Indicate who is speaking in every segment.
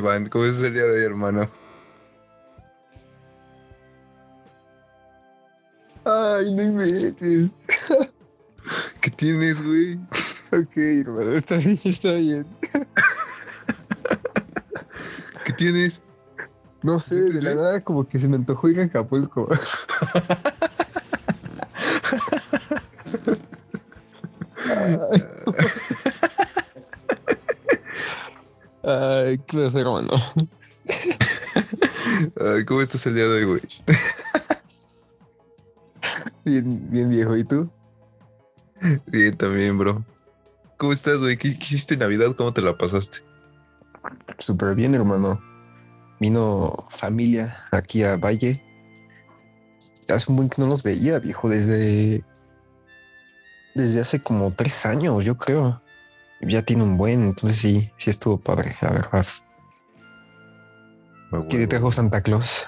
Speaker 1: Iván, ¿cómo es el día de hoy, hermano?
Speaker 2: Ay, no inventes.
Speaker 1: ¿Qué tienes, güey?
Speaker 2: Ok, hermano, está bien, está bien.
Speaker 1: ¿Qué tienes?
Speaker 2: No sé, de la nada como que se me antojó ir a Acapulco. Ay,
Speaker 1: ¿Cómo estás el día de hoy, güey?
Speaker 2: Bien, bien viejo, ¿y tú?
Speaker 1: Bien, también, bro. ¿Cómo estás, güey? ¿Qué, qué hiciste en Navidad? ¿Cómo te la pasaste?
Speaker 2: Súper bien, hermano. Vino familia aquí a Valle. Hace un buen que no los veía, viejo, desde. Desde hace como tres años, yo creo. Ya tiene un buen, entonces sí, sí estuvo padre, la verdad.
Speaker 1: Ah,
Speaker 2: ¿Qué te trajo Santa Claus?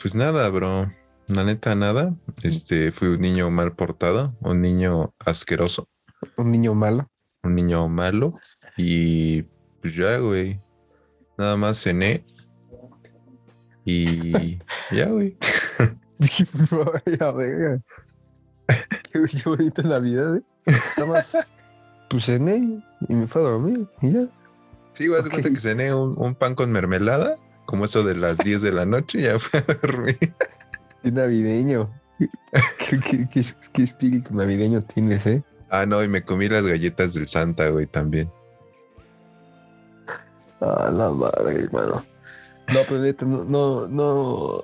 Speaker 1: Pues nada, bro. La neta, nada. Este, fui un niño mal portado, un niño asqueroso,
Speaker 2: Un niño malo.
Speaker 1: un niño malo. Y pues ya, güey. Nada más cené. Y ya, güey.
Speaker 2: Qué bonita Navidad, ¿eh? Nada más. Pues cené y me fue a dormir y ya.
Speaker 1: Sí, güey, haz de
Speaker 2: Ok.
Speaker 1: cuenta que cené un, un pan con mermelada, como eso de las 10 de la noche, y ya fui a dormir.
Speaker 2: Qué navideño. ¿Qué, qué- qué- qué espíritu navideño tienes, eh?
Speaker 1: Ah, no, y me comí las galletas del Santa, güey, también.
Speaker 2: Ah, la madre, hermano. No, pero neta, no, no, no,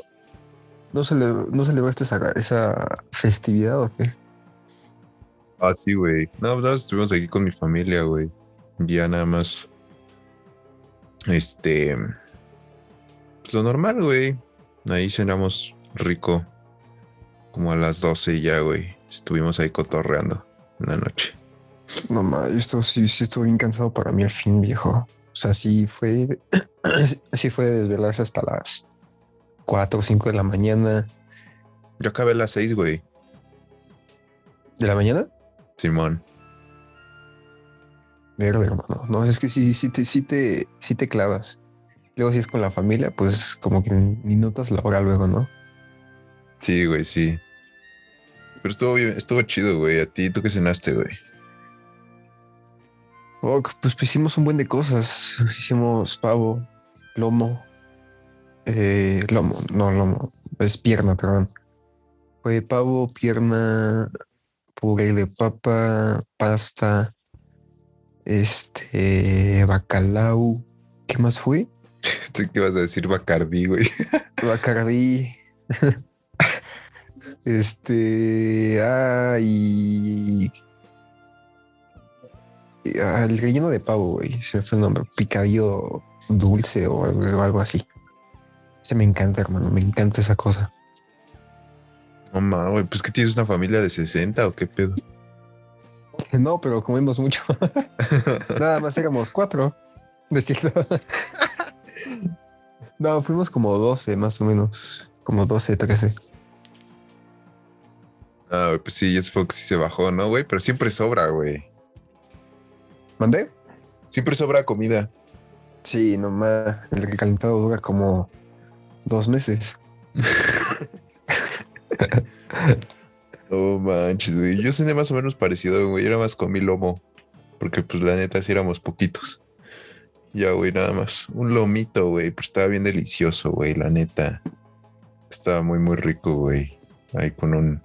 Speaker 2: no, cele- no celebraste esa, esa festividad o qué?
Speaker 1: Ah, sí, güey. No, pues nada más estuvimos aquí con mi familia, güey. Ya nada más. Este. Pues lo normal, güey. Ahí cenamos rico. Como a las 12 ya, güey. Estuvimos ahí cotorreando en la noche.
Speaker 2: No, ma, esto sí, sí estuvo bien cansado para mí al fin, viejo. O sea, sí fue, sí fue de desvelarse hasta las 4 o 5 de la mañana.
Speaker 1: Yo acabé a las 6, güey.
Speaker 2: ¿De la mañana?
Speaker 1: Simón.
Speaker 2: Verde, hermano. No, es que sí, sí te, sí te, sí te clavas. Luego si es con la familia, pues como que ni notas la hora luego, ¿no?
Speaker 1: Sí, güey, sí. Pero estuvo bien, estuvo chido, güey. A ti, ¿tú qué cenaste, güey?
Speaker 2: Oh, pues, pues hicimos un buen de cosas. Hicimos pavo, lomo, eh, lomo, no lomo, es pierna, perdón. Fue pavo, pierna, puré de papa, pasta, este, bacalao. ¿Qué más fue?
Speaker 1: ¿Tú qué ibas a decir Bacardí, güey?
Speaker 2: Bacardí. este, ah, y, y, ah, el relleno de pavo, güey. Se fue el nombre. Picadillo dulce o algo, o algo así. Se me encanta, hermano. Me encanta esa cosa.
Speaker 1: No mames, güey. Pues que tienes una familia de 60 o qué pedo.
Speaker 2: No, pero comimos mucho. Nada más éramos cuatro. De cierto. No, fuimos como 12 más o menos. Como 12, 13.
Speaker 1: Ah, pues sí, yo supongo que sí se bajó, ¿no, güey? Pero siempre sobra, güey.
Speaker 2: ¿Mandé?
Speaker 1: Siempre sobra comida.
Speaker 2: Sí, nomás. El recalentado dura como dos meses.
Speaker 1: No manches, güey. Yo cené más o menos parecido, güey. Yo nada más comí lomo. Porque, pues, la neta, sí éramos poquitos. Ya, güey, nada más. Un lomito, güey. Pero estaba bien delicioso, güey, la neta. Estaba muy, muy rico, güey. Ahí con un,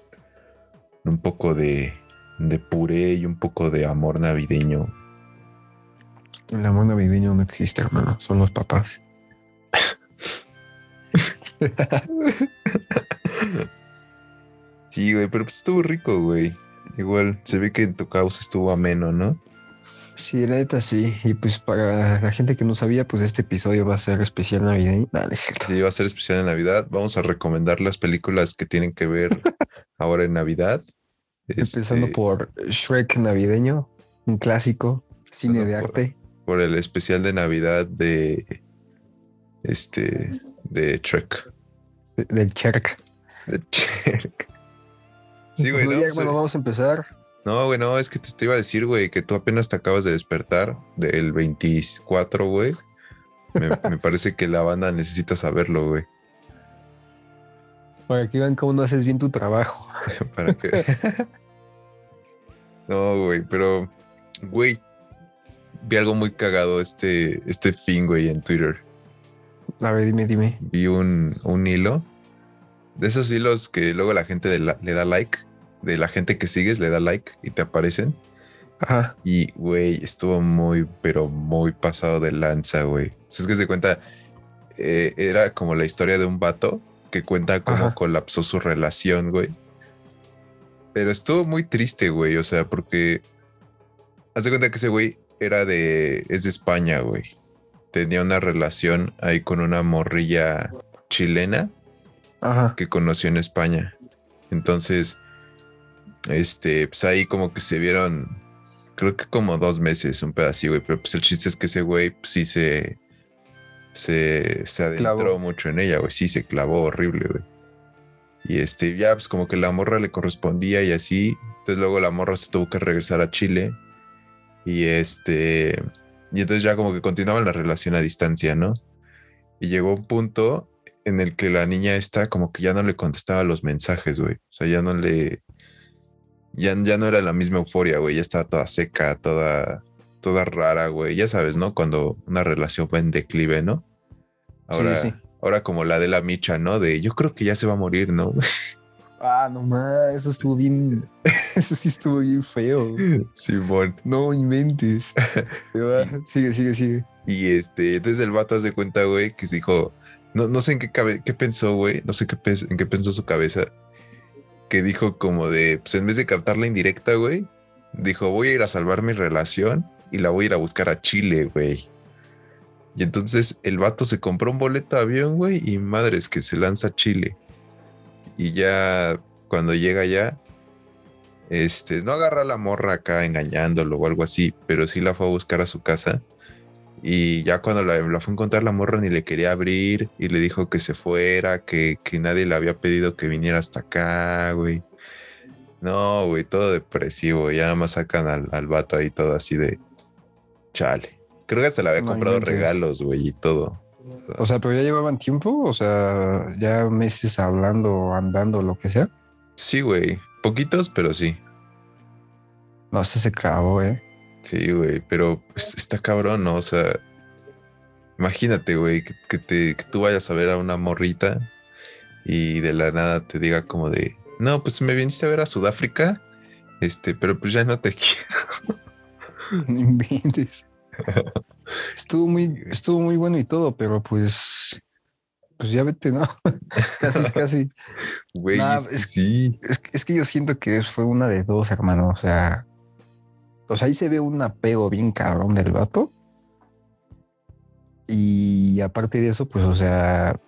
Speaker 1: un poco de, de puré y un poco de amor navideño.
Speaker 2: El amor navideño no existe, hermano. Son los papás.
Speaker 1: Sí, güey, pero pues estuvo rico, güey. Igual, se ve que en tu causa estuvo ameno, ¿no?
Speaker 2: Sí, la neta sí. Y pues para la gente que no sabía, pues este episodio va a ser especial navideño. No, no es cierto.
Speaker 1: Sí, va a ser especial en Navidad. Vamos a recomendar las películas que tienen que ver ahora en Navidad.
Speaker 2: Empezando
Speaker 1: Este,
Speaker 2: por Shrek navideño, un clásico, cine de
Speaker 1: por-
Speaker 2: arte.
Speaker 1: por el especial de Navidad de este de
Speaker 2: de- Del Cherk.
Speaker 1: De Trek. Sí, güey,
Speaker 2: Bueno,
Speaker 1: no,
Speaker 2: ya,
Speaker 1: pues,
Speaker 2: bueno, vamos a empezar.
Speaker 1: no, güey, no, es que te, te iba a decir, güey, que tú apenas te acabas de despertar del 24, güey. Me, me parece que la banda necesita saberlo, güey.
Speaker 2: Para que vean cómo no haces bien tu trabajo.
Speaker 1: Para que. no, güey, pero, güey, vi algo muy cagado este, este fin, güey, en Twitter.
Speaker 2: A ver, dime, dime.
Speaker 1: Vi un, un hilo de esos hilos que luego la gente de la- le da like, de la gente que sigues le da like y te aparecen.
Speaker 2: Ajá.
Speaker 1: Y, güey, estuvo muy, pero muy pasado de lanza, güey. Si es que se cuenta, eh, era como la historia de un vato que cuenta cómo
Speaker 2: Ajá.
Speaker 1: colapsó su relación, güey. Pero estuvo muy triste, güey. O sea, porque haz de cuenta que ese güey era de, es de España, güey. Tenía una relación ahí con una morrilla chilena
Speaker 2: Ajá.
Speaker 1: que conoció en España. Entonces, este, pues ahí como que se vieron, creo que como dos meses, un pedacito, güey. Pero pues el chiste es que ese güey pues, sí se, se, se adentró
Speaker 2: Clavó.
Speaker 1: mucho en ella, güey. Sí, se clavó horrible, güey. Y este, ya, pues como que la morra le correspondía y así. Entonces luego la morra se tuvo que regresar a Chile. Y este, y entonces ya como que continuaban la relación a distancia, ¿no? Y llegó un punto en el que la niña esta como que ya no le contestaba los mensajes, güey. O sea, ya no le... Ya, ya no era la misma euforia, güey. Ya estaba toda seca, toda, toda rara, güey. Ya sabes, ¿no? Cuando una relación va en declive, ¿no? Ahora,
Speaker 2: Sí, sí.
Speaker 1: ahora como la de la micha, ¿no? De yo creo que ya se va a morir, ¿no?
Speaker 2: Ah, no más, eso estuvo bien. Eso sí estuvo bien feo.
Speaker 1: Simón.
Speaker 2: No inventes. Ah, sigue, sigue, sigue.
Speaker 1: Y este, entonces el vato hace cuenta, güey, que dijo, no, no sé en qué, cabe, qué pensó, güey, no sé qué en qué pensó su cabeza, que dijo como de, pues en vez de captar la indirecta, güey, dijo, voy a ir a salvar mi relación y la voy a ir a buscar a Chile, güey. Y entonces el vato se compró un boleto de avión, güey, y madres que se lanza a Chile. Y ya cuando llega allá, este, no agarra a la morra acá engañándolo o algo así, pero sí la fue a buscar a su casa. Y ya cuando la, la fue a encontrar la morra ni le quería abrir y le dijo que se fuera, que, que nadie le había pedido que viniera hasta acá, güey. No, güey, todo depresivo. Ya nada más sacan al, al vato ahí todo así de chale. Creo que hasta le había
Speaker 2: No
Speaker 1: comprado regalos, güey, y todo.
Speaker 2: O sea, pero ya llevaban tiempo, o sea, ya meses hablando, andando, lo que sea.
Speaker 1: Sí, güey. Poquitos, pero sí.
Speaker 2: No, se se clavó, eh.
Speaker 1: Sí, güey, pero pues, está cabrón, ¿no? O sea, imagínate, güey, que, que te, que tú vayas a ver a una morrita y de la nada te diga como de, no, pues me viniste a ver a Sudáfrica, este, pero pues ya no te quiero.
Speaker 2: No inventes. Estuvo muy, estuvo muy bueno y todo, pero pues, pues ya vete, ¿no? casi, casi.
Speaker 1: Güey,
Speaker 2: Nah,
Speaker 1: es sí.
Speaker 2: Es, que- es que yo siento que fue una de dos, hermano. O sea, o sea, ahí se ve un apego bien cabrón del vato. Y aparte de eso, pues, o sea,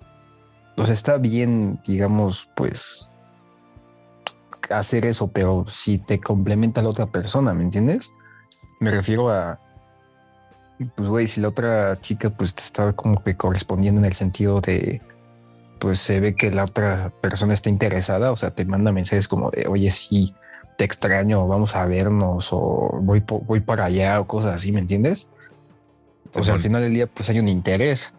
Speaker 2: o sea, está bien, digamos, pues, hacer eso, pero si te complementa la otra persona, ¿me entiendes? Me refiero a, pues, güey, si la otra chica, pues, te está como que correspondiendo en el sentido de, pues se ve que la otra persona está interesada, o sea, te manda mensajes como de, oye, sí, te extraño, vamos a vernos, o voy, voy para allá, o cosas así, ¿me entiendes? O sea, al final del día, pues hay un interés.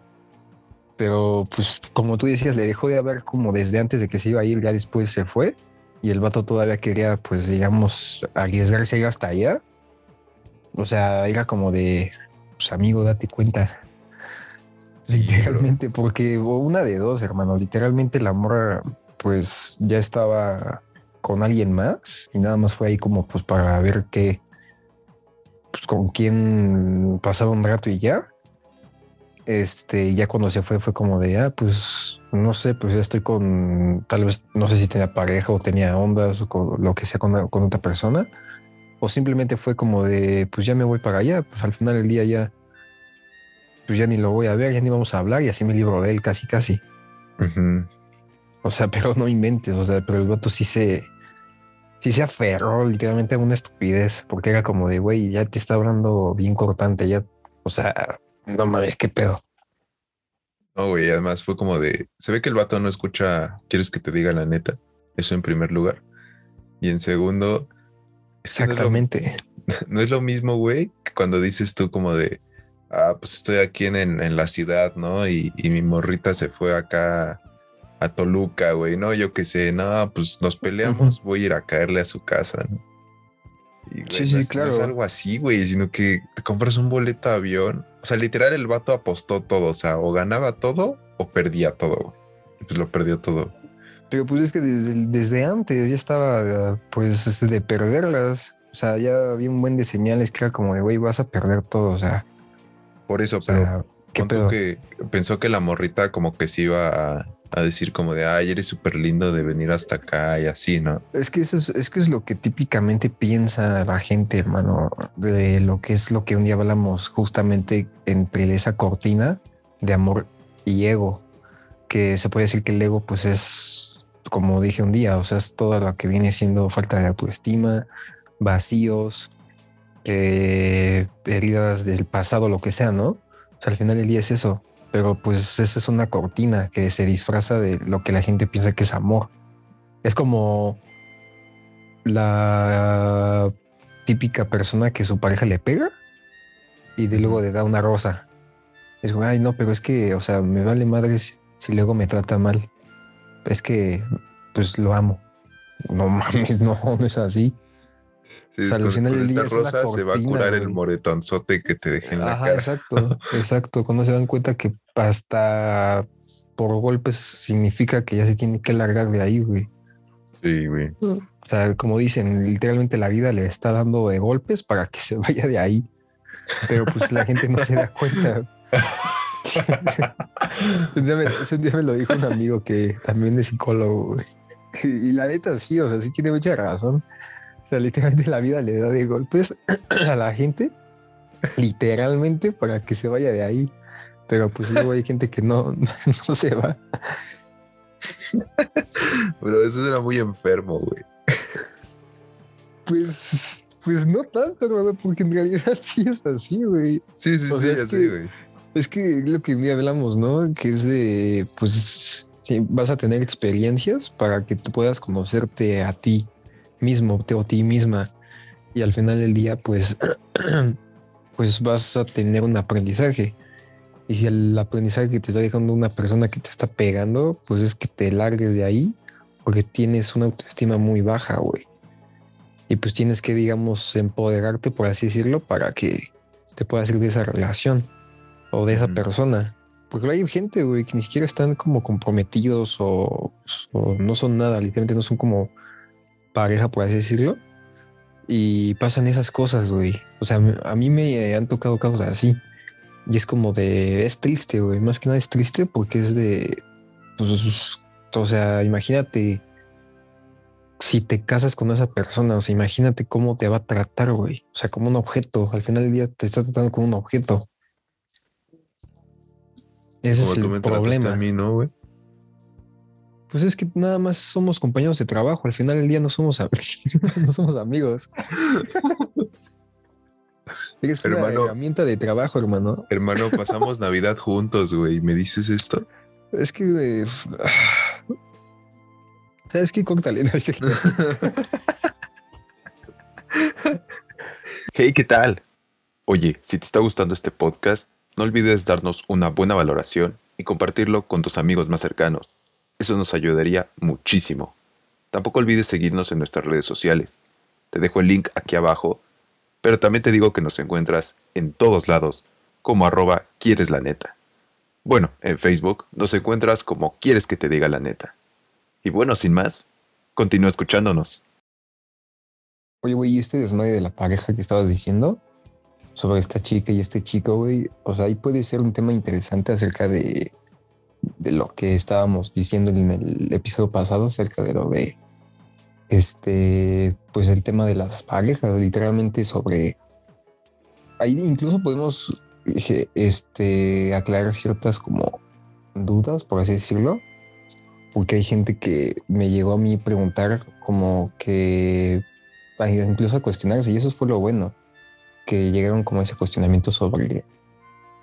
Speaker 2: Pero, pues, como tú decías, le dejó de haber como desde antes de que se iba a ir, ya después se fue. Y el vato todavía quería, pues, digamos, arriesgarse a ir hasta allá. O sea, era como de, pues, amigo, date cuenta.
Speaker 1: Sí,
Speaker 2: Literalmente, porque una de dos, hermano. Literalmente la morra, pues ya estaba con alguien más y nada más fue ahí como pues para ver qué, pues con quién pasaba un rato y ya. Este, ya cuando se fue fue como de, ah, pues no sé, pues ya estoy con, tal vez, no sé si tenía pareja o tenía ondas o con lo que sea con, otra persona. O simplemente fue como de, pues ya me voy para allá, pues al final del día ya, pues ya ni lo voy a ver, ya ni vamos a hablar y así me libro de él casi, casi. O sea, pero no inventes, o sea, pero el vato sí se, sí se aferró literalmente a una estupidez, porque era como de, güey, ya te está hablando bien cortante, ya, o sea, no mames, qué pedo.
Speaker 1: No, güey, además fue como de, se ve que el vato no escucha, quieres que te diga la neta, eso en primer lugar. Y en segundo, que no es lo-
Speaker 2: Exactamente.
Speaker 1: no es lo mismo, güey, que cuando dices tú como de, ah, pues estoy aquí en, en, la ciudad, ¿no? Y, y, mi morrita se fue acá a Toluca, güey, ¿no? Yo qué sé, no, pues nos peleamos, voy a ir a caerle a su casa, ¿no?
Speaker 2: sí, sí, claro.
Speaker 1: No es algo así, güey, sino que te compras un boleto de avión. O sea, literal, el vato apostó todo. O sea, o ganaba todo o perdía todo. Pues lo perdió todo.
Speaker 2: Pero pues es que desde, desde antes ya estaba, pues, este, de perderlas. O sea, ya había un buen de señales que era como de, güey, vas a perder todo. O sea.
Speaker 1: Por eso, pero. ¿qué pedo? que pensó que la morrita como que se iba a, a decir como de, ay, eres súper lindo de venir hasta acá y así, ¿no?
Speaker 2: Es que eso es, que es lo que típicamente piensa la gente, hermano, de lo que es lo que un día hablamos justamente entre esa cortina de amor y ego, que se puede decir que el ego pues es, como dije un día, o sea, es todo lo que viene siendo falta de autoestima, vacíos, eh, heridas del pasado, lo que sea, ¿no? O sea, al final del día es eso pero pues esa es una cortina que se disfraza de lo que la gente piensa que es amor. Es como la típica persona que su pareja le pega y de luego le da una rosa. Es como, ay, no, pero es que, o sea, me vale madre si luego me trata mal. Es que, pues lo amo. No mames, no, no es así.
Speaker 1: Sí, o sea, con, esta rosa se va a curar el moretonzote que te dejé en la Ajá,
Speaker 2: Exacto, exacto. Cuando se dan cuenta que hasta por golpes significa que ya se tiene que largar de ahí, güey.
Speaker 1: Sí, güey. O
Speaker 2: sea, como dicen, literalmente la vida le está dando de golpes para que se vaya de ahí. Pero pues la gente no se da cuenta. ese, día me, lo dijo un amigo que también es psicólogo, güey. Y la neta sí, o sea, sí tiene mucha razón. O sea, literalmente la vida le da de golpes a la gente, literalmente para que se vaya de ahí. Pero pues luego hay gente que no, no se va.
Speaker 1: Pero eso era muy enfermo, güey.
Speaker 2: Pues, pues no tanto, hermano, porque en realidad sí es así, güey.
Speaker 1: Sí, sí, sí, así, güey.
Speaker 2: Es que lo que un día hablamos, ¿no? Que es de, pues, vas a tener experiencias para que tú puedas conocerte a ti mismo o ti misma y al final del día pues pues vas a tener un aprendizaje. Y si el aprendizaje que te está dejando una persona que te está pegando pues es que te largues de ahí porque tienes una autoestima muy baja güey. Y pues tienes que digamos empoderarte por así decirlo para que te puedas ir de esa relación o de esa persona. Porque hay gente, güey, que ni siquiera están como comprometidos o, o, no son nada, literalmente no son como pareja, por así decirlo. Y pasan esas cosas, güey. O sea, a mí me han tocado casos así. Y es como de, es triste, güey. Más que nada es triste porque es de, pues, o sea, imagínate si te casas con esa persona, o sea, imagínate cómo te va a tratar, güey. O sea, como un objeto. Al final del día te está tratando como un objeto. Ese es el problema.
Speaker 1: A mí, ¿no, güey?
Speaker 2: Pues es que nada más somos compañeros de trabajo. Al final del día no somos, no somos amigos. Es una herramienta de trabajo, hermano.
Speaker 1: Hermano, pasamos Navidad juntos, güey. ¿Me dices esto?
Speaker 2: Es que. ¿Sabes qué? Cóctale, no
Speaker 1: Hey, ¿qué tal? Oye, si te está gustando este podcast, no olvides darnos una buena valoración y compartirlo con tus amigos más cercanos. Eso nos ayudaría muchísimo. Tampoco olvides seguirnos en nuestras redes sociales. Te dejo el link aquí abajo, pero también te digo que nos encuentras en todos lados como arroba quieres la neta. Bueno, en Facebook nos encuentras como quieres que te diga la neta. Y bueno, sin más, continúa escuchándonos.
Speaker 2: Oye, güey, ¿y este desmadre de la pareja que estabas diciendo? Sobre esta chica y este chico, güey. O sea, ahí puede ser un tema interesante acerca de de lo que estábamos diciendo en el episodio pasado acerca de lo de este, pues el tema de las parejas, literalmente sobre ahí incluso podemos este, aclarar ciertas como dudas, por así decirlo, porque hay gente que me llegó a mí preguntar como que incluso a cuestionarse y eso fue lo bueno, que llegaron como ese cuestionamiento sobre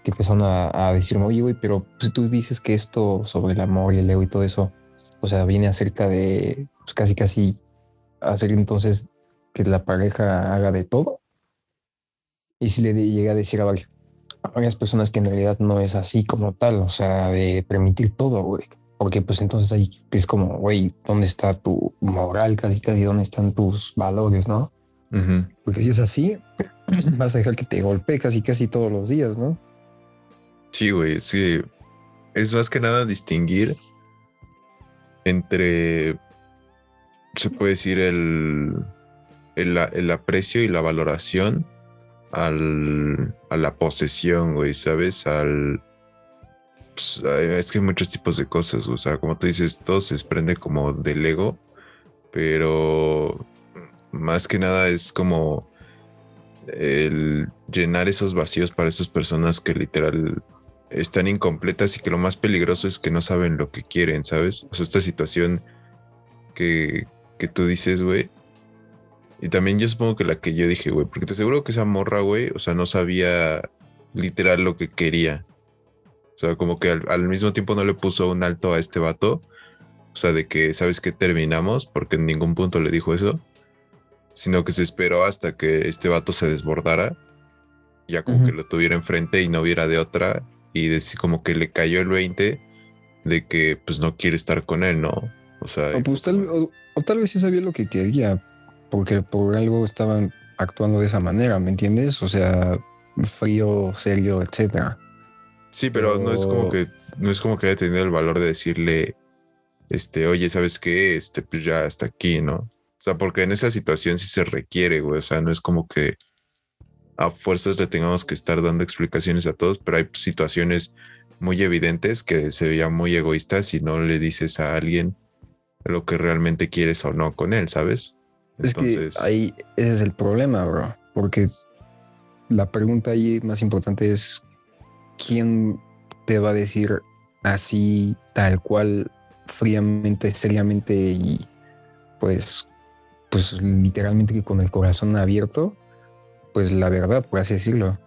Speaker 2: que empezaron a, decirme, oye, güey, pero si tú dices que esto sobre el amor y el ego y todo eso, o sea, viene acerca de pues, casi, casi hacer entonces que la pareja haga de todo. Y si le llegué a decir a varios, varias personas que en realidad no es así como tal, o sea, de permitir todo, güey. Porque pues entonces ahí es como, güey, ¿dónde está tu moral casi casi? ¿Dónde están tus valores, no? Porque si es así, vas a dejar que te golpee casi casi todos los días, ¿no?
Speaker 1: Sí, güey, sí. Es más que nada distinguir entre, se puede decir, el, el, aprecio y la valoración al, a la posesión, güey, ¿sabes? Al... Pues, es que hay muchos tipos de cosas, o sea, como tú dices, todo se desprende como del ego, pero más que nada es como el llenar esos vacíos para esas personas que literal están incompletas y que lo más peligroso es que no saben lo que quieren, ¿sabes? O sea, esta situación que, que tú dices, güey. Y también yo supongo que la que yo dije, güey, porque te aseguro que esa morra, güey, o sea, no sabía literal lo que quería. O sea, como que al, al, mismo tiempo no le puso un alto a este vato. O sea, de que, ¿sabes que terminamos? Porque en ningún punto le dijo eso. Sino que se esperó hasta que este vato se desbordara. Ya como que lo tuviera enfrente y no viera de otra y como que le cayó el 20 de que pues no quiere estar con él, ¿no? O sea,
Speaker 2: o, pues, tal, o, tal vez sí sabía lo que quería, porque por algo estaban actuando de esa manera, ¿me entiendes? O sea, frío, serio, etcétera.
Speaker 1: Sí, pero, no es como que no es como que haya tenido el valor de decirle, este, oye, ¿sabes qué? Este, pues ya hasta aquí, ¿no? O sea, porque en esa situación sí se requiere, güey. O sea, no es como que a fuerzas le tengamos que estar dando explicaciones a todos, pero hay situaciones muy evidentes que se veía muy egoísta si no le dices a alguien lo que realmente quieres o no con él, ¿sabes?
Speaker 2: Es que ahí ese es el problema, bro, porque la pregunta ahí más importante es quién te va a decir así, tal cual, fríamente, seriamente y pues, pues literalmente con el corazón abierto, pues la verdad, por así decirlo.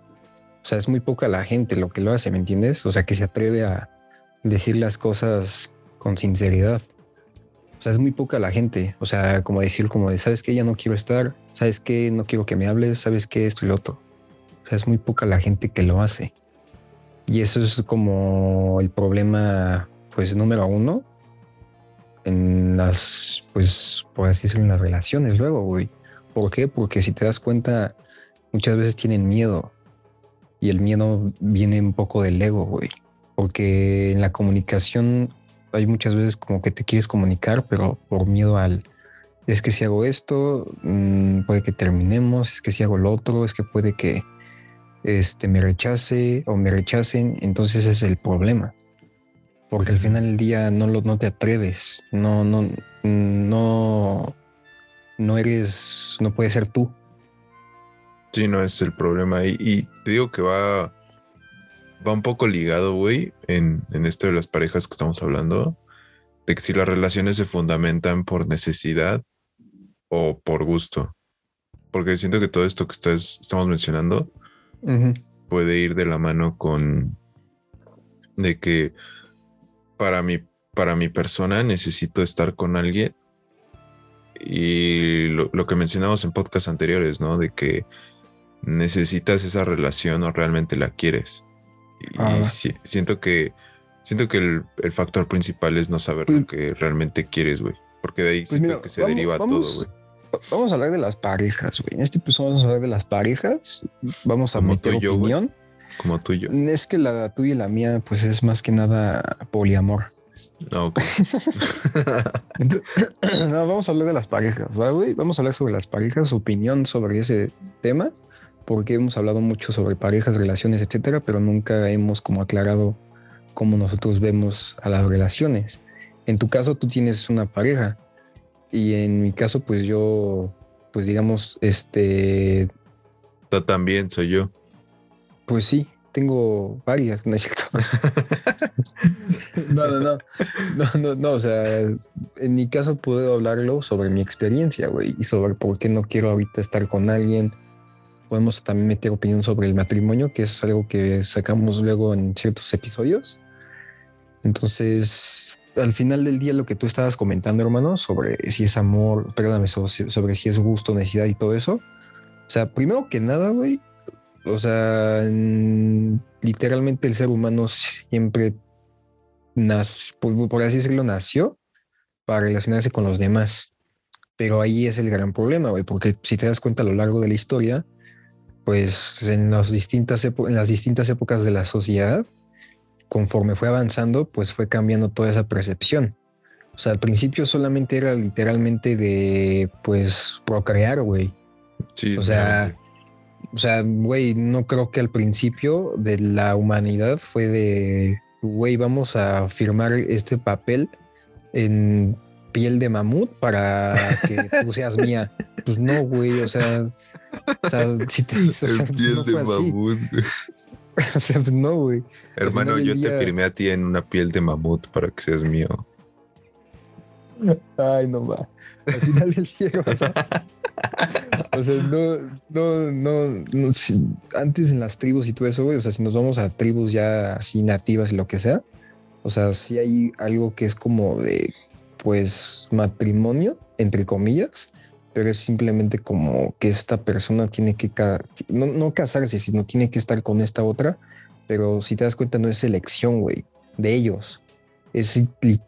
Speaker 2: O sea, es muy poca la gente lo que lo hace, ¿me entiendes? O sea, que se atreve a decir las cosas con sinceridad. O sea, es muy poca la gente. O sea, como decir, como de, ¿sabes qué? Ya no quiero estar. ¿Sabes qué? No quiero que me hables. ¿Sabes qué? Esto y lo otro. O sea, es muy poca la gente que lo hace. Y eso es como el problema, pues, número uno en las, pues, por así decirlo, en las relaciones luego, güey. ¿Por qué? Porque si te das cuenta, muchas veces tienen miedo y el miedo viene un poco del ego, güey. Porque en la comunicación hay muchas veces como que te quieres comunicar, pero por miedo al, es que si hago esto, mm, puede que terminemos, es que si hago lo otro, es que puede que este, me rechace o me rechacen, entonces ese es el problema. Porque al final del día no, lo, no te atreves, no, no, no, no eres, no puedes ser tú.
Speaker 1: Sí, no es el problema. Y, y te digo que va, va un poco ligado, güey, en, en esto de las parejas que estamos hablando, de que si las relaciones se fundamentan por necesidad o por gusto. Porque siento que todo esto que estás, estamos mencionando puede ir de la mano con de que para mi, para mi persona necesito estar con alguien. Y lo, lo que mencionamos en podcasts anteriores, ¿no? De que necesitas esa relación o realmente la quieres. Y ah. siento que siento que el, factor principal es no saber lo pues que realmente quieres, güey. Porque de ahí pues siento que se deriva todo, güey.
Speaker 2: Vamos a hablar de las parejas, güey. En este episodio vamos a hablar de las parejas. Vamos a meter opinión.
Speaker 1: Como tú y yo.
Speaker 2: Es que la tuya y la mía, pues es más que nada poliamor.
Speaker 1: No,
Speaker 2: no, vamos a hablar de las parejas, güey? Vamos a hablar sobre las parejas, opinión sobre ese tema porque hemos hablado mucho sobre parejas, relaciones, etcétera, pero nunca hemos como aclarado cómo nosotros vemos a las relaciones. En tu caso, tú tienes una pareja y en mi caso, pues yo, pues digamos, este.
Speaker 1: también soy yo.
Speaker 2: Pues sí, tengo varias, ¿no no, no, no, no, no, no, o sea, en mi caso puedo hablarlo sobre mi experiencia, güey, y sobre por qué no quiero ahorita estar con alguien, podemos también meter opinión sobre el matrimonio, que es algo que sacamos luego en ciertos episodios. Entonces, al final del día, lo que tú estabas comentando, hermano, sobre si es amor, perdóname, sobre, si es gusto, necesidad y todo eso. O sea, primero que nada, güey, o sea, literalmente el ser humano siempre por, así decirlo, nació para relacionarse con los demás. Pero ahí es el gran problema, güey, porque si te das cuenta a lo largo de la historia, pues en las distintas, en las distintas épocas de la sociedad, conforme fue avanzando, pues fue cambiando toda esa percepción. O sea, al principio solamente era literalmente de, pues, procrear, güey. Sí, o sea, o sea, güey, no creo que al principio de la humanidad fue de güey, vamos a firmar este papel en piel de mamut para que tú seas mía. Pues no, güey, o sea, o sea, si te o sea, piel no de mamut. o sea, pues no, güey.
Speaker 1: Hermano, yo te firmé a ti en una piel de mamut para que seas mío.
Speaker 2: Ay, no va. Al final del cielo, o sea, no, no, no, antes en las tribus y todo eso, güey, o sea, si nos vamos a tribus ya así nativas y lo que sea, o sea, sí hay algo que es como de, pues, matrimonio, entre comillas, pero es simplemente como que esta persona tiene que, no, no casarse, sino tiene que estar con esta otra, pero si te das cuenta no es elección, güey, de ellos. Es,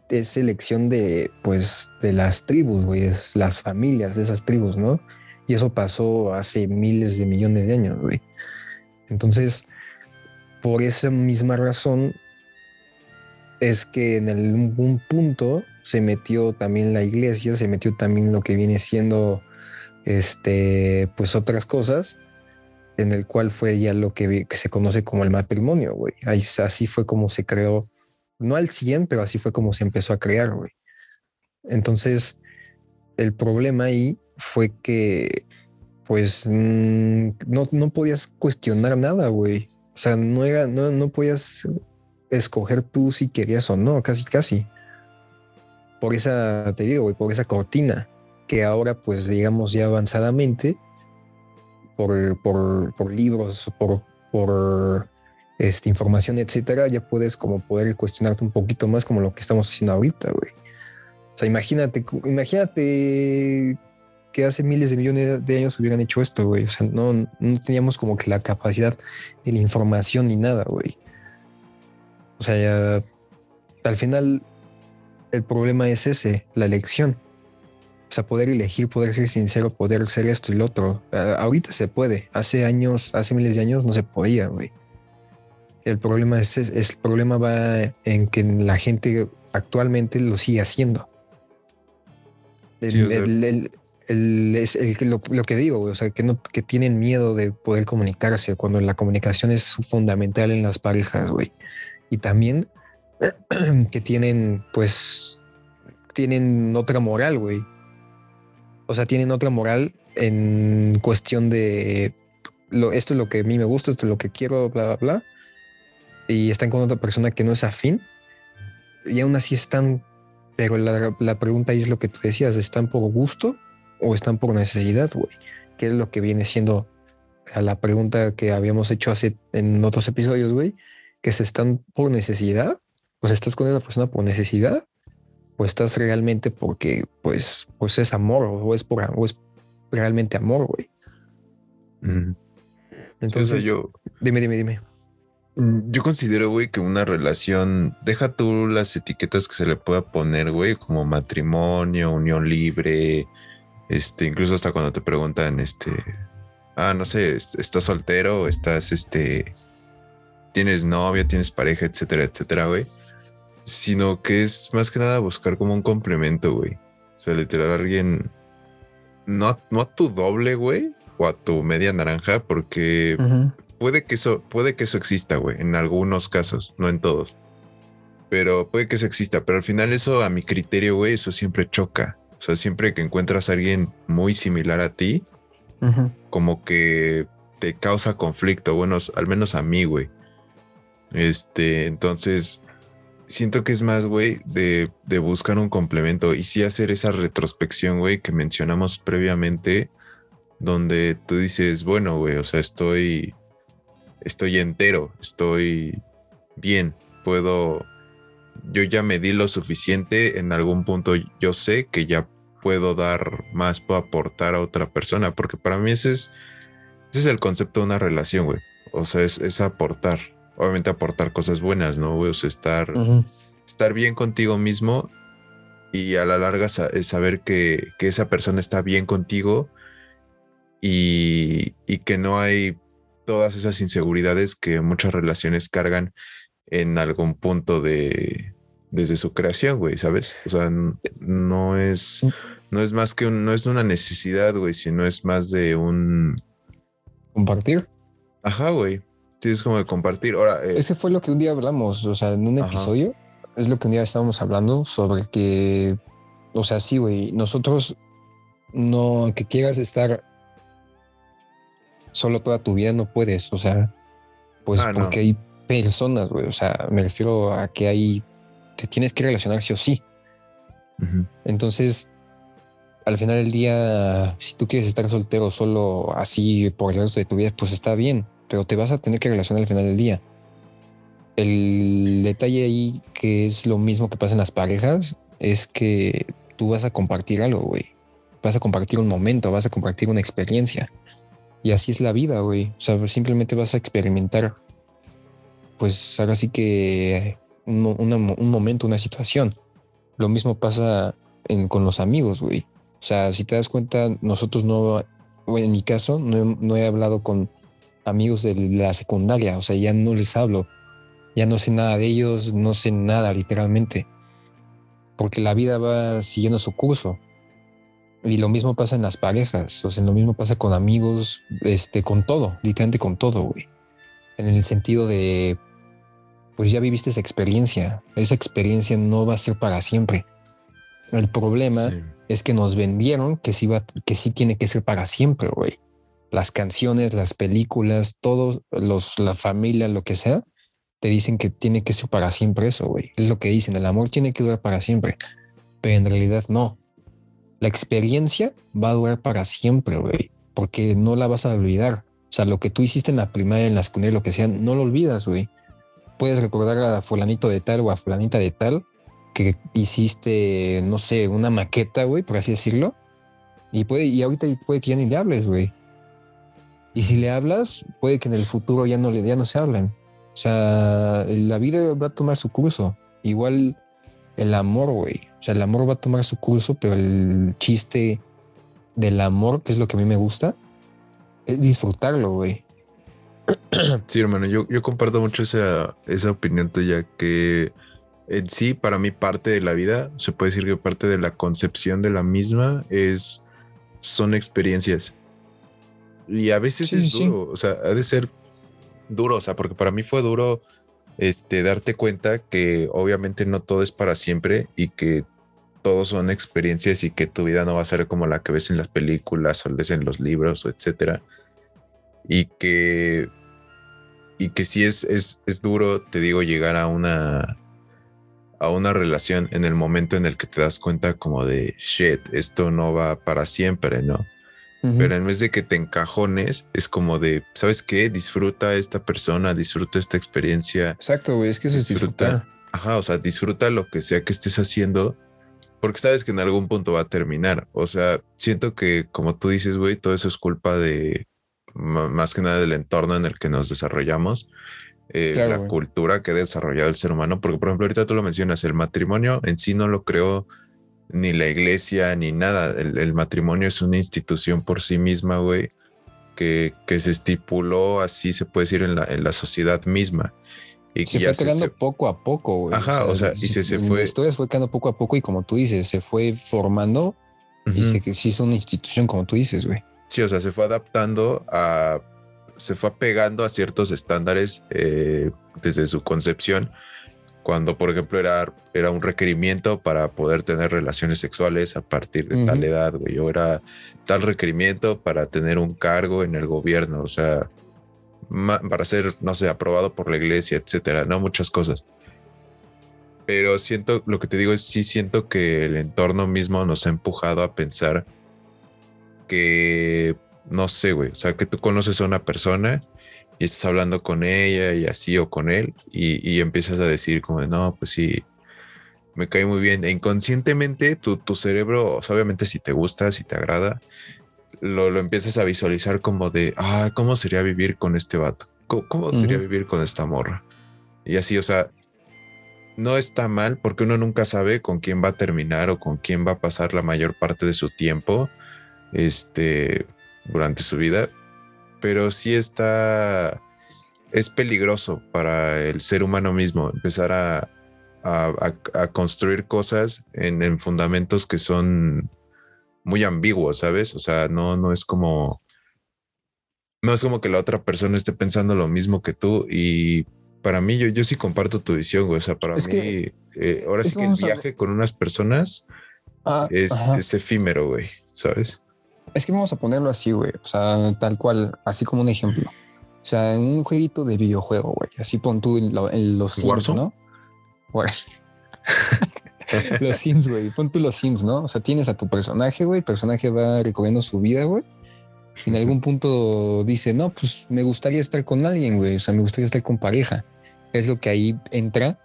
Speaker 2: es elección de, pues, de las tribus, güey, las familias de esas tribus, ¿no? Y eso pasó hace miles de millones de años, güey. Entonces, por esa misma razón, es que en algún punto se metió también la iglesia, se metió también lo que viene siendo, este, pues otras cosas, en el cual fue ya lo que, se conoce como el matrimonio, güey. así fue como se creó, no al 100, pero así fue como se empezó a crear, güey. Entonces, el problema ahí fue que pues mm, no, no podías cuestionar nada, güey. O sea, no era, no, no podías escoger tú si querías o no, casi, casi. Por esa, te digo, güey, por esa cortina que ahora, pues, digamos, ya avanzadamente, por, por, por libros, por, por este, información, etcétera, ya puedes como poder cuestionarte un poquito más como lo que estamos haciendo ahorita, güey. O sea, imagínate, imagínate que hace miles de millones de años hubieran hecho esto, güey. O sea, no, no teníamos como que la capacidad de la información ni nada, güey. O sea, ya, al final el problema es ese, la elección. O sea, poder elegir, poder ser sincero, poder ser esto y lo otro. ahorita se puede. Hace años, hace miles de años no se podía, güey. El problema es, es, el problema va en que la gente actualmente lo sigue haciendo. el, es el, lo, lo, que digo, o sea, que, no, que tienen miedo de poder comunicarse cuando la comunicación es fundamental en las parejas, güey. Y también que tienen, pues, tienen otra moral, güey. O sea, tienen otra moral en cuestión de lo, esto es lo que a mí me gusta, esto es lo que quiero, bla, bla, bla. Y están con otra persona que no es afín. Y aún así están, pero la, la pregunta es lo que tú decías, ¿están por gusto o están por necesidad, güey. ¿Qué es lo que viene siendo a la pregunta que habíamos hecho hace en otros episodios, güey? Que se están por necesidad, o sea, estás con esa persona por necesidad, o estás realmente porque, pues, pues es amor, o es por, o es realmente amor, güey. Entonces, yo. Dime, dime, dime.
Speaker 1: Mm, yo considero, güey, que una relación, deja tú las etiquetas que se le pueda poner, güey, como matrimonio, unión libre, este, incluso hasta cuando te preguntan, este, ah, no sé, estás soltero, estás, este, tienes novia, tienes pareja, etcétera, etcétera, güey. Sino que es más que nada buscar como un complemento, güey. O sea, literal, alguien, no, a, no a tu doble, güey, o a tu media naranja, porque puede que eso, puede que eso exista, güey, en algunos casos, no en todos. Pero puede que eso exista, pero al final eso, a mi criterio, güey, eso siempre choca. O sea, siempre que encuentras a alguien muy similar a ti, como que te causa conflicto, bueno, al menos a mí, güey. Este, entonces, siento que es más, güey, de, de, buscar un complemento y sí hacer esa retrospección, güey, que mencionamos previamente, donde tú dices, bueno, güey, o sea, estoy, estoy entero, estoy bien, puedo yo ya me di lo suficiente, en algún punto yo sé que ya puedo dar más, puedo aportar a otra persona, porque para mí ese es, ese es el concepto de una relación, güey. o sea, es, aportar. Obviamente aportar cosas buenas, ¿no? O sea, estar, estar bien contigo mismo y a la larga saber que, que, esa persona está bien contigo y, y, que no hay todas esas inseguridades que muchas relaciones cargan en algún punto de desde su creación, güey, ¿sabes? O sea, no es no es más que un, no es una necesidad, güey, sino es más de un
Speaker 2: compartir.
Speaker 1: Ajá, güey. Sí, es como de compartir. Ahora,
Speaker 2: eh, ese fue lo que un día hablamos, o sea, en un episodio, es lo que un día estábamos hablando sobre que, o sea, sí, güey, nosotros no que quieras estar solo toda tu vida no puedes, o sea, pues ah, porque hay personas, güey, o sea, me refiero a que hay, te tienes que relacionar sí o sí. Entonces, al final del día, si tú quieres estar soltero solo así por el resto de tu vida, pues está bien, pero te vas a tener que relacionar al final del día. El detalle ahí, que es lo mismo que pasa en las parejas, es que tú vas a compartir algo, güey. Vas a compartir un momento, vas a compartir una experiencia. Y así es la vida, güey. O sea, simplemente vas a experimentar, pues ahora sí que un, un momento, una situación. Lo mismo pasa con los amigos, güey. O sea, si te das cuenta, nosotros no, en mi caso, no, he hablado con amigos de la secundaria, o sea, ya no les hablo, ya no sé nada de ellos, no sé nada literalmente, porque la vida va siguiendo su curso. Y lo mismo pasa en las parejas, o sea, lo mismo pasa con amigos, este, con todo, literalmente con todo, güey. En el sentido de, pues ya viviste esa experiencia, esa experiencia no va a ser para siempre. El problema es que nos vendieron que sí, va, que sí tiene que ser para siempre, güey. Las canciones, las películas, todos los, la familia, lo que sea, te dicen que tiene que ser para siempre eso, güey. Es lo que dicen, el amor tiene que durar para siempre. Pero en realidad no. La experiencia va a durar para siempre, güey. Porque no la vas a olvidar. O sea, lo que tú hiciste en la primaria, en la secundaria, lo que sea, no lo olvidas, güey. Puedes recordar a fulanito de tal o a fulanita de tal, que hiciste, no sé, una maqueta, güey, por así decirlo. Y puede, y ahorita puede que ya ni le hables, güey. Y si le hablas, puede que en el futuro ya no, ya no se hablen. O sea, la vida va a tomar su curso. Igual el amor, güey. O sea, el amor va a tomar su curso, pero el chiste del amor, que es lo que a mí me gusta, es disfrutarlo, güey.
Speaker 1: Sí, hermano, yo, yo comparto mucho esa, esa opinión tuya que en sí, para mí, parte de la vida, se puede decir que parte de la concepción de la misma es, son experiencias. Y a veces es duro, o sea, ha de ser duro, o sea, porque para mí fue duro este, darte cuenta que obviamente no todo es para siempre y que todos son experiencias y que tu vida no va a ser como la que ves en las películas o ves en los libros, o etcétera. Y que, y que sí es, es, es duro, te digo, llegar a una, a una relación en el momento en el que te das cuenta como de, shit, esto no va para siempre, ¿no? Pero en vez de que te encajones, es como de, ¿sabes qué? Disfruta esta persona, disfruta esta experiencia.
Speaker 2: Exacto, güey, es que eso es disfrutar.
Speaker 1: Ajá, o sea, disfruta lo que sea que estés haciendo, porque sabes que en algún punto va a terminar. O sea, siento que, como tú dices, güey, todo eso es culpa de, más que nada del entorno en el que nos desarrollamos eh, la cultura que ha desarrollado el ser humano, porque por ejemplo ahorita tú lo mencionas, el matrimonio en sí no lo creó ni la iglesia ni nada, el, matrimonio es una institución por sí misma, güey, que, que, se estipuló así, se puede decir, en la, en la sociedad misma.
Speaker 2: Y se fue creando poco a poco, güey.
Speaker 1: Ajá, o sea, y se, se fue.
Speaker 2: La historia fue creando poco a poco y como tú dices, se fue formando y se, se hizo una institución, como tú dices, güey.
Speaker 1: Sí, o sea, se fue adaptando a se fue apegando a ciertos estándares eh, desde su concepción, cuando por ejemplo era, era un requerimiento para poder tener relaciones sexuales a partir de tal edad, güey, o era tal requerimiento para tener un cargo en el gobierno, o sea, para ser, no sé, aprobado por la iglesia, etcétera, no muchas cosas. Pero siento, lo que te digo es, sí siento que el entorno mismo nos ha empujado a pensar que no sé, güey, o sea, que tú conoces a una persona y estás hablando con ella y así o con él y, empiezas a decir como de, no, pues sí, me cae muy bien. E inconscientemente tu, tu cerebro, obviamente si te gusta, si te agrada, lo, lo, empiezas a visualizar como de, ah, ¿cómo sería vivir con este vato? ¿cómo, sería vivir con esta morra? Y así, o sea, no está mal porque uno nunca sabe con quién va a terminar o con quién va a pasar la mayor parte de su tiempo este, durante su vida, pero sí está, es peligroso para el ser humano mismo empezar a, a, construir cosas en, en, fundamentos que son muy ambiguos, ¿sabes? O sea, no, no es como, no es como que la otra persona esté pensando lo mismo que tú y para mí, yo, yo sí comparto tu visión, güey. O sea, para mí, eh, ahora sí que el viaje con unas personas ah, es, efímero, güey, ¿sabes?
Speaker 2: Es que vamos a ponerlo así, güey. O sea, tal cual, así como un ejemplo. O sea, en un jueguito de videojuego, güey. Así pon tú en, los Sims, ¿no? los Sims, güey. Pon tú los Sims, ¿no? O sea, tienes a tu personaje, güey. El personaje va recorriendo su vida, güey en algún punto dice, no, pues me gustaría estar con alguien, güey, o sea, me gustaría estar con pareja. Es lo que ahí entra,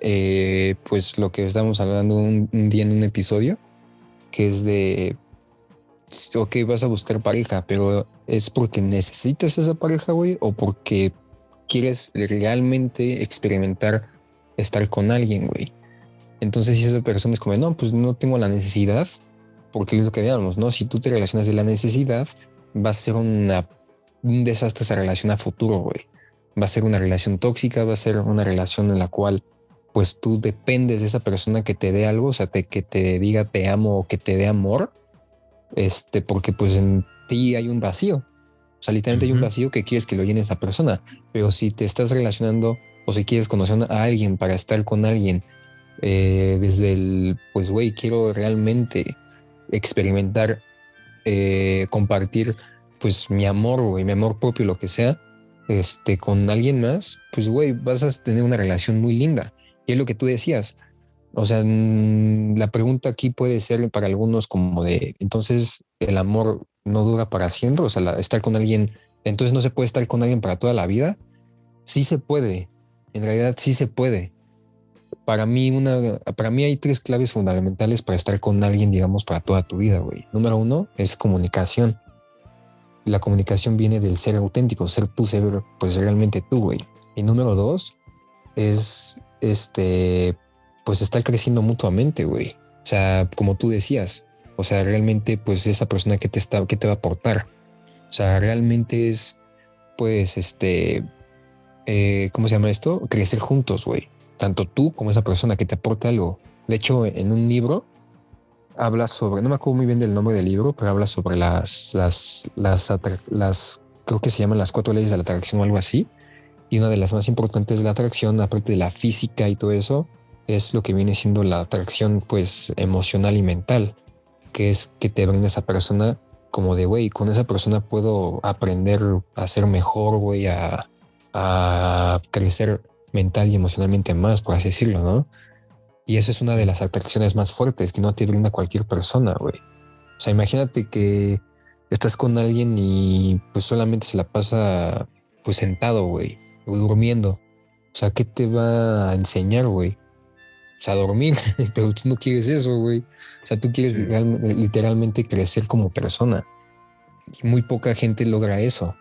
Speaker 2: eh, pues lo que estamos hablando un, día en un episodio, que es de, ok, vas a buscar pareja, pero es porque necesitas esa pareja, güey, o porque quieres realmente experimentar estar con alguien, güey. Entonces, si esa persona es como, no, pues no tengo la necesidad, porque es lo que veamos, ¿no? Si tú te relacionas de la necesidad, va a ser una, un desastre esa relación a futuro, güey. Va a ser una relación tóxica, va a ser una relación en la cual pues tú dependes de esa persona que te dé algo, o sea, que te diga te amo o que te dé amor, este, porque pues en ti hay un vacío. O sea, literalmente hay un vacío que quieres que lo llene esa persona. Pero si te estás relacionando o si quieres conocer a alguien para estar con alguien, eh, desde el, pues, güey, quiero realmente experimentar eh, compartir pues mi amor, güey, mi amor propio, lo que sea, este, con alguien más, pues, güey, vas a tener una relación muy linda. Y es lo que tú decías. O sea, mm, la pregunta aquí puede ser para algunos como de, entonces, el amor no dura para siempre, o sea, estar con alguien, entonces no se puede estar con alguien para toda la vida. Sí se puede, en realidad sí se puede para mí, una, para mí hay tres claves fundamentales para estar con alguien, digamos, para toda tu vida, güey. Número uno es comunicación. La comunicación viene del ser auténtico, ser tú, ser pues realmente tú, güey. Y número dos es, este, pues estar creciendo mutuamente, güey. O sea, como tú decías, o sea, realmente, pues esa persona que te está, que te va a aportar. O sea, realmente es, pues, este, eh, ¿cómo se llama esto? Crecer juntos, güey tanto tú como esa persona que te aporta algo. De hecho, en un libro habla sobre, no me acuerdo muy bien del nombre del libro, pero habla sobre las, las, las, las, creo que se llaman las cuatro leyes de la atracción o algo así. Y una de las más importantes de la atracción, aparte de la física y todo eso, es lo que viene siendo la atracción pues emocional y mental, que es que te brinda esa persona como de, güey, con esa persona puedo aprender a ser mejor, güey, a, a crecer mental y emocionalmente más, por así decirlo, ¿no? Y esa es una de las atracciones más fuertes que no te brinda cualquier persona, güey. O sea, imagínate que estás con alguien y pues solamente se la pasa pues sentado, güey, o durmiendo. O sea, ¿qué te va a enseñar, güey? O sea, dormir, pero tú no quieres eso, güey. O sea, tú quieres literalmente crecer como persona. Y muy poca gente logra eso.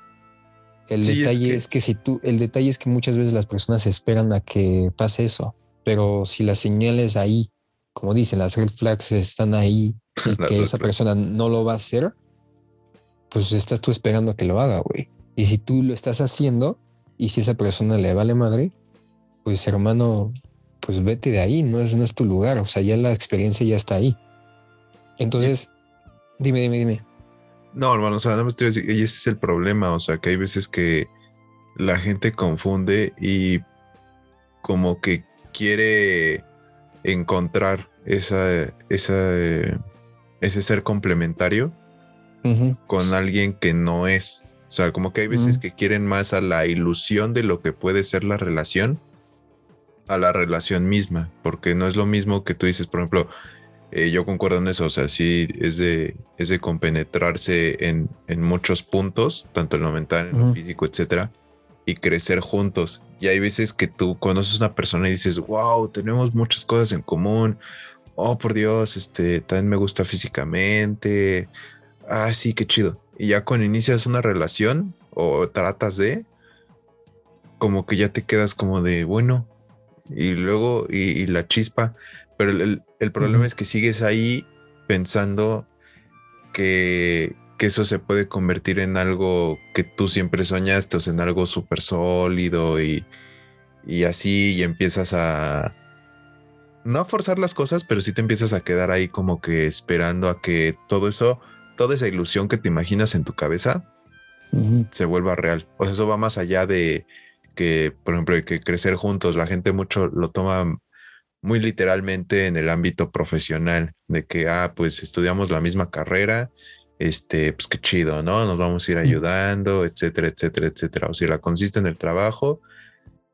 Speaker 2: El detalle es que... si tú, el detalle es que muchas veces las personas esperan a que pase eso, pero si las señales ahí, como dicen, las red flags están ahí y que esa persona no lo va a hacer, pues estás tú esperando a que lo haga, güey. Y si tú lo estás haciendo y si esa persona le vale madre, pues hermano, pues vete de ahí, no es, no es tu lugar, o sea, ya la experiencia ya está ahí. Entonces, dime, dime, dime.
Speaker 1: No, hermano, o sea, nada más te voy a decir, y ese es el problema, o sea, que hay veces que la gente confunde y como que quiere encontrar esa, esa, ese ser complementario con alguien que no es. O sea, como que hay veces que quieren más a la ilusión de lo que puede ser la relación a la relación misma, porque no es lo mismo que tú dices, por ejemplo, eh, yo concuerdo en eso, o sea, sí es de, es de compenetrarse en, en muchos puntos, tanto en lo mental, en lo físico, etcétera, y crecer juntos. Y hay veces que tú conoces a una persona y dices, wow, tenemos muchas cosas en común. Oh, por Dios, este, también me gusta físicamente. Ah, sí, qué chido. Y ya cuando inicias una relación o tratas de, como que ya te quedas como de, bueno, y luego, y, la chispa, pero el, problema es que sigues ahí pensando que, eso se puede convertir en algo que tú siempre soñaste, o sea, en algo súper sólido y, y así, y empiezas a, no a forzar las cosas, pero sí te empiezas a quedar ahí como que esperando a que todo eso, toda esa ilusión que te imaginas en tu cabeza, se vuelva real. O sea, eso va más allá de que, por ejemplo, que crecer juntos. La gente mucho lo toma muy literalmente en el ámbito profesional, de que, ah, pues estudiamos la misma carrera, este, pues qué chido, ¿no? Nos vamos a ir ayudando, etcétera, etcétera, etcétera. O si la consiste en el trabajo,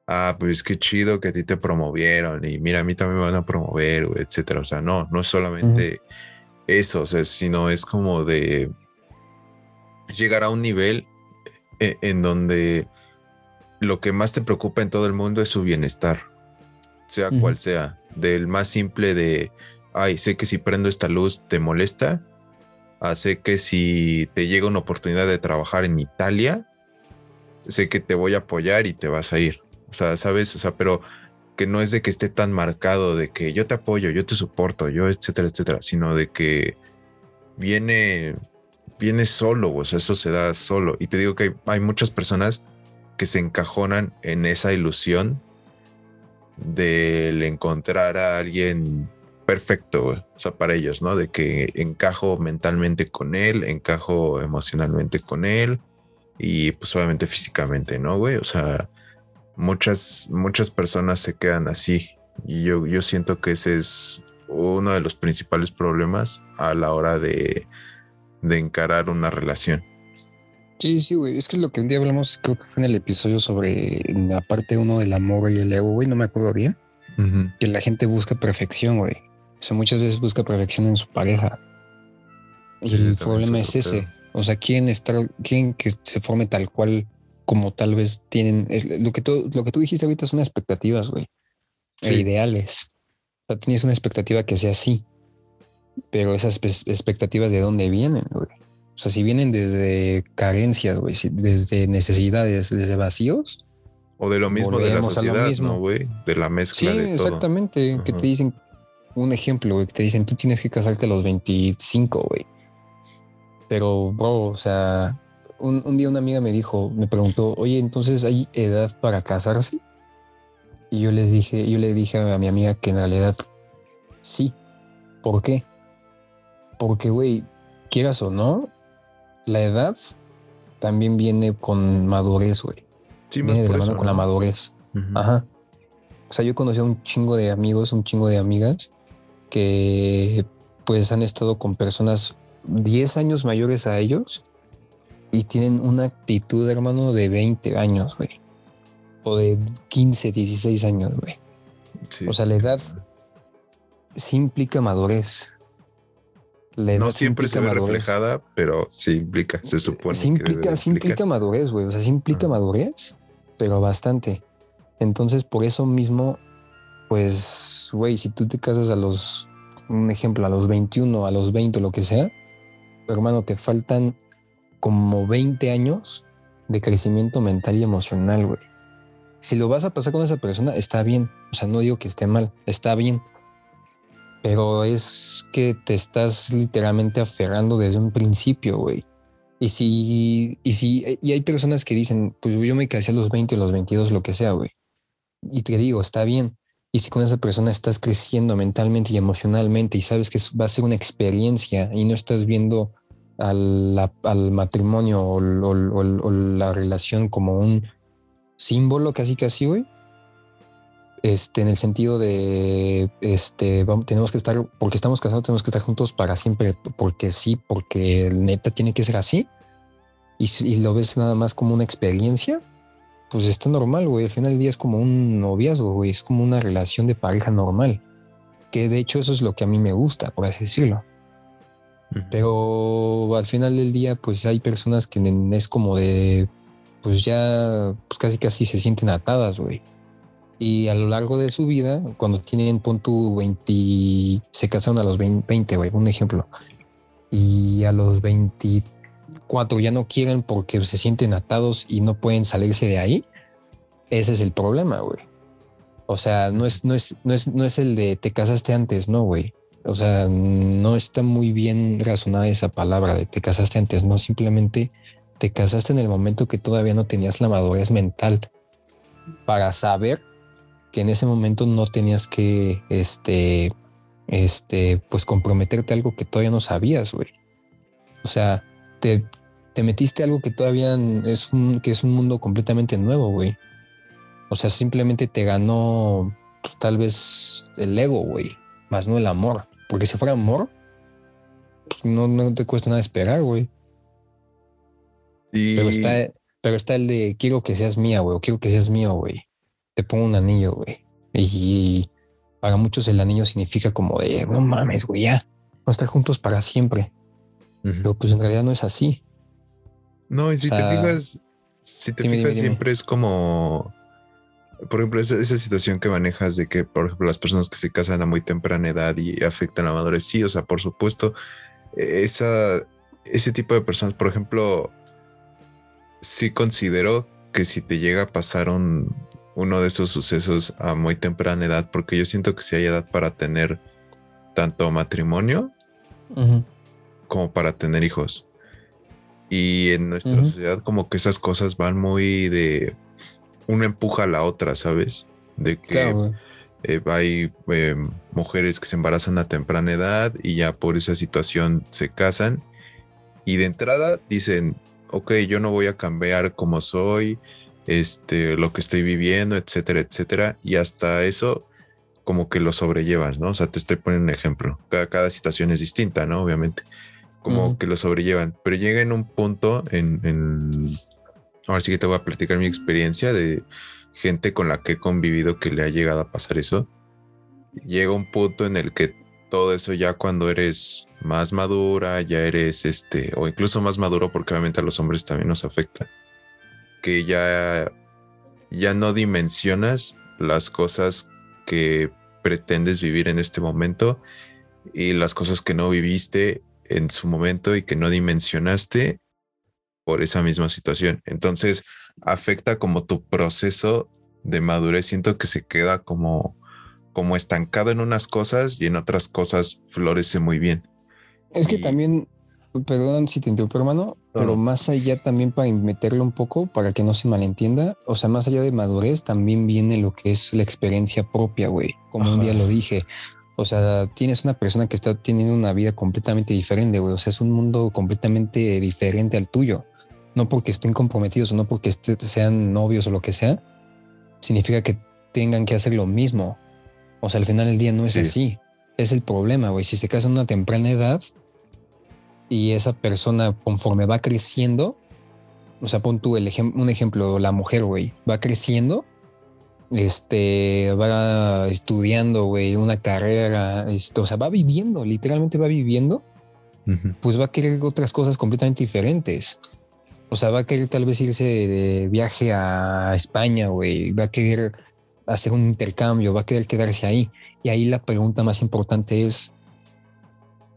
Speaker 1: ah, pues qué chido que a ti te promovieron y mira, a mí también me van a promover, etcétera. O sea, no, no es solamente eso, o sea, sino es como de llegar a un nivel eh, en donde lo que más te preocupa en todo el mundo es su bienestar, sea cual sea, del más simple de, ay, sé que si prendo esta luz te molesta, a sé que si te llega una oportunidad de trabajar en Italia, sé que te voy a apoyar y te vas a ir. O sea, sabes, o sea, pero que no es de que esté tan marcado de que yo te apoyo, yo te soporto, yo, etcétera, etcétera, sino de que viene, viene solo, o sea, eso se da solo. Y te digo que hay, muchas personas que se encajonan en esa ilusión del encontrar a alguien perfecto, o sea, para ellos, ¿no? De que encajo mentalmente con él, encajo emocionalmente con él y pues obviamente físicamente, ¿no, güey? O sea, muchas, muchas personas se quedan así. Y yo, yo siento que ese es uno de los principales problemas a la hora de, de encarar una relación.
Speaker 2: Sí, sí, güey. Es que lo que un día hablamos, creo que fue en el episodio sobre la parte uno del amor y el ego, güey. No me acuerdo bien. Que la gente busca perfección, güey. O sea, muchas veces busca perfección en su pareja. Y el problema es ese. O sea, quieren estar, quieren que se forme tal cual como tal vez tienen, lo, que tú, lo que tú dijiste ahorita son expectativas, güey, e ideales. O sea, tienes una expectativa que sea así, pero esas expectativas de dónde vienen, güey. O sea, si vienen desde carencias, güey, desde necesidades, desde vacíos.
Speaker 1: O de lo mismo de la sociedad, ¿no, güey? De la mezcla sí,
Speaker 2: exactamente. Que te dicen, un ejemplo, güey, que te dicen, tú tienes que casarte a los 25, güey. Pero, bro, o sea, un, día una amiga me dijo, me preguntó, oye, entonces hay edad para casarse. Y yo les dije, yo le dije a mi amiga que en realidad sí. ¿Por qué? Porque, güey, quieras o no, la edad también viene con madurez, güey. Sí, viene de la mano con la madurez. Ajá. O sea, yo conocí a un chingo de amigos, un chingo de amigas que pues han estado con personas 10 años mayores a ellos y tienen una actitud, hermano, de 20 años, güey. O de 15, 16 años, güey. O sea, la edad sí implica madurez.
Speaker 1: No siempre se ve reflejada, pero sí implica, se supone.
Speaker 2: Sí implica, sí implica madurez, güey. O sea, sí implica madurez, pero bastante. Entonces, por eso mismo, pues, güey, si tú te casas a los, un ejemplo, a los 21, a los 20, lo que sea, hermano, te faltan como 20 años de crecimiento mental y emocional, güey. Si lo vas a pasar con esa persona, está bien. O sea, no digo que esté mal, está bien. Pero es que te estás literalmente aferrando desde un principio, güey. Y si, y si, y hay personas que dicen, pues yo me casé a los 20, a los 22, lo que sea, güey. Y te digo, está bien. Y si con esa persona estás creciendo mentalmente y emocionalmente y sabes que va a ser una experiencia y no estás viendo al, al matrimonio o, la relación como un símbolo casi casi, güey. Este, en el sentido de, este, vamos, tenemos que estar, porque estamos casados, tenemos que estar juntos para siempre, porque sí, porque neta tiene que ser así. Y si lo ves nada más como una experiencia, pues está normal, güey. Al final del día es como un noviazgo, güey. Es como una relación de pareja normal. Que de hecho eso es lo que a mí me gusta, por así decirlo. Pero al final del día, pues hay personas que es como de, pues ya, pues casi casi se sienten atadas, güey. Y a lo largo de su vida, cuando tienen, pon tu 20, se casaron a los 20, güey, un ejemplo. Y a los 24 ya no quieren porque se sienten atados y no pueden salirse de ahí. Ese es el problema, güey. O sea, no es, no es, no es, no es el de te casaste antes, no, güey. O sea, no está muy bien razonada esa palabra de te casaste antes, no simplemente te casaste en el momento que todavía no tenías la madurez mental para saber que en ese momento no tenías que, este, este, pues comprometerte a algo que todavía no sabías, güey. O sea, te, te metiste algo que todavía es un, que es un mundo completamente nuevo, güey. O sea, simplemente te ganó pues, tal vez el ego, güey, más no el amor. Porque si fuera amor, pues, no, no te cuesta nada esperar, güey. Pero está, pero está el de quiero que seas mía, güey, o quiero que seas mío, güey. Te pongo un anillo, güey. Y para muchos el anillo significa como de no mames, güey, ya. Vamos a estar juntos para siempre. Pero pues en realidad no es así.
Speaker 1: No, y si te fijas, si te fijas, siempre es como por ejemplo, esa, situación que manejas de que, por ejemplo, las personas que se casan a muy temprana edad y afectan a madurez, sí, o sea, por supuesto, esa, ese tipo de personas, por ejemplo, sí considero que si te llega a pasar uno de esos sucesos a muy temprana edad, porque yo siento que si hay edad para tener tanto matrimonio como para tener hijos. Y en nuestra sociedad como que esas cosas van muy de una empuja a la otra, ¿sabes? De que eh, hay eh, mujeres que se embarazan a temprana edad y ya por esa situación se casan y de entrada dicen, ok, yo no voy a cambiar como soy, este, lo que estoy viviendo, etcétera, etcétera. Y hasta eso como que lo sobrellevas, ¿no? O sea, te estoy poniendo un ejemplo. Cada, cada situación es distinta, ¿no? Obviamente. Como que lo sobrellevan. Pero llega en un punto en, ahora sí que te voy a platicar mi experiencia de gente con la que he convivido que le ha llegado a pasar eso. Llega un punto en el que todo eso ya cuando eres más madura, ya eres este, o incluso más maduro, porque obviamente a los hombres también nos afecta, que ya, ya no dimensionas las cosas que pretendes vivir en este momento y las cosas que no viviste en su momento y que no dimensionaste por esa misma situación. Entonces afecta como tu proceso de madurez. Siento que se queda como, como estancado en unas cosas y en otras cosas florece muy bien.
Speaker 2: Es que también, perdón si te interrumpo, hermano, pero más allá también para meterlo un poco, para que no se malentienda, o sea, más allá de madurez, también viene lo que es la experiencia propia, güey. Como un día lo dije. O sea, tienes una persona que está teniendo una vida completamente diferente, güey. O sea, es un mundo completamente diferente al tuyo no porque estén comprometidos o no porque sean novios o lo que sea, significa que tengan que hacer lo mismo. O sea, al final del día no es así. Es el problema, güey. Si se casan a una temprana edad y esa persona conforme va creciendo, o sea, pon tú el un ejemplo, la mujer, güey, va creciendo, este, va estudiando, güey, una carrera, esto, o sea, va viviendo, literalmente va viviendo, pues va a querer otras cosas completamente diferentes. O sea, va a querer tal vez irse de viaje a España, güey. Va a querer hacer un intercambio, va a querer quedarse ahí. Y ahí la pregunta más importante es,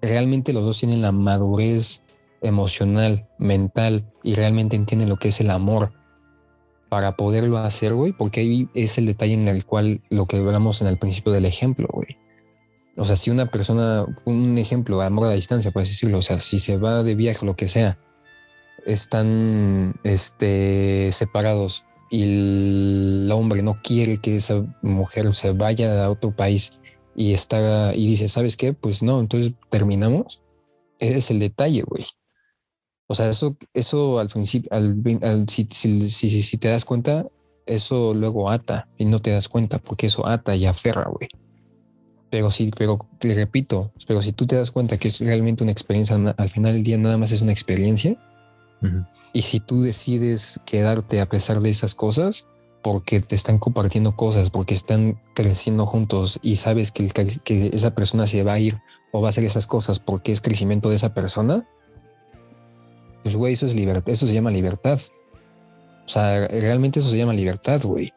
Speaker 2: ¿realmente los dos tienen la madurez emocional, mental y realmente entienden lo que es el amor para poderlo hacer, güey? Porque ahí es el detalle en el cual lo que hablamos en el principio del ejemplo, güey. O sea, si una persona, un ejemplo, amor a distancia, puedes decirlo, o sea, si se va de viaje, lo que sea, están este, separados y el hombre no quiere que esa mujer se vaya a otro país y está y dice, ¿sabes qué? Pues no, entonces terminamos. Ese es el detalle, güey. O sea, eso, eso al principio, al, si, si, si, te das cuenta, eso luego ata y no te das cuenta porque eso ata y aferra, güey. Pero sí, pero te repito, pero si tú te das cuenta que es realmente una experiencia, al final del día nada más es una experiencia, y si tú decides quedarte a pesar de esas cosas, porque te están compartiendo cosas, porque están creciendo juntos y sabes que, que esa persona se va a ir o va a hacer esas cosas porque es crecimiento de esa persona, pues güey, eso es libertad, eso se llama libertad. O sea, realmente eso se llama libertad, güey.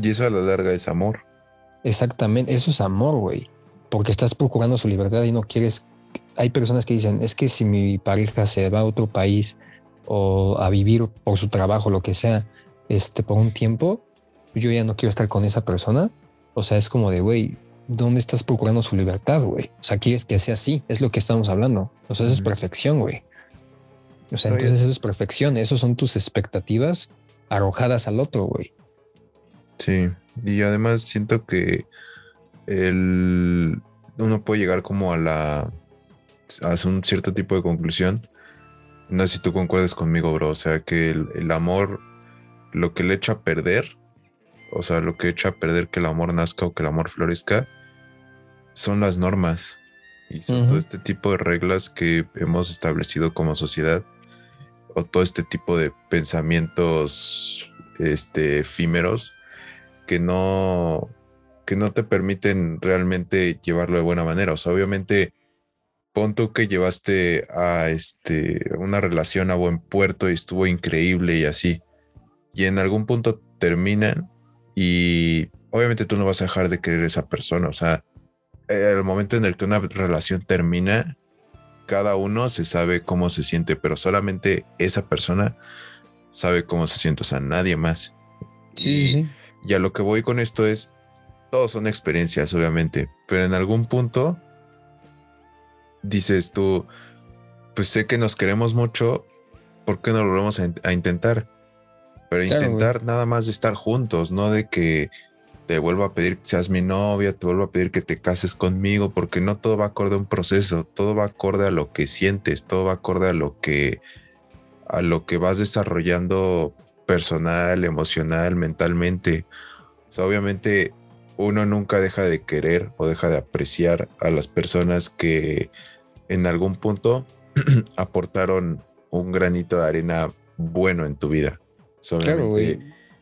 Speaker 1: Y eso a la larga es amor.
Speaker 2: Exactamente, eso es amor, güey. Porque estás procurando su libertad y no quieres. Hay personas que dicen, es que si mi pareja se va a otro país o a vivir por su trabajo, lo que sea, este, por un tiempo, yo ya no quiero estar con esa persona. O sea, es como de, güey, ¿dónde estás procurando su libertad, güey? O sea, quieres que sea así, es lo que estamos hablando. O sea, eso es perfección, güey. O sea, entonces eso es perfección, eso son tus expectativas arrojadas al otro, güey.
Speaker 1: Sí, y además siento que el, uno puede llegar como a la a un cierto tipo de conclusión. No sé si tú concuerdes conmigo, bro. O sea, que el, amor, lo que le echa a perder, o sea, lo que echa a perder que el amor nazca o que el amor florezca, son las normas. Y son todo este tipo de reglas que hemos establecido como sociedad. O todo este tipo de pensamientos este, efímeros que no, que no te permiten realmente llevarlo de buena manera. O sea, obviamente, pon tú que llevaste a este, una relación a buen puerto y estuvo increíble y así. Y en algún punto terminan y obviamente tú no vas a dejar de querer a esa persona. O sea, el momento en el que una relación termina, cada uno se sabe cómo se siente, pero solamente esa persona sabe cómo se siente, o sea, nadie más.
Speaker 2: Sí, sí.
Speaker 1: Y a lo que voy con esto es, todos son experiencias, obviamente, pero en algún punto dices tú, pues sé que nos queremos mucho, ¿por qué no lo vamos a, intentar? Pero intentar nada más de estar juntos, no de que te vuelva a pedir que seas mi novia, te vuelva a pedir que te cases conmigo, porque no todo va acorde a un proceso, todo va acorde a lo que sientes, todo va acorde a lo que a lo que vas desarrollando personal, emocional, mentalmente. O sea, obviamente uno nunca deja de querer o deja de apreciar a las personas que en algún punto aportaron un granito de arena bueno en tu vida.
Speaker 2: Claro, güey.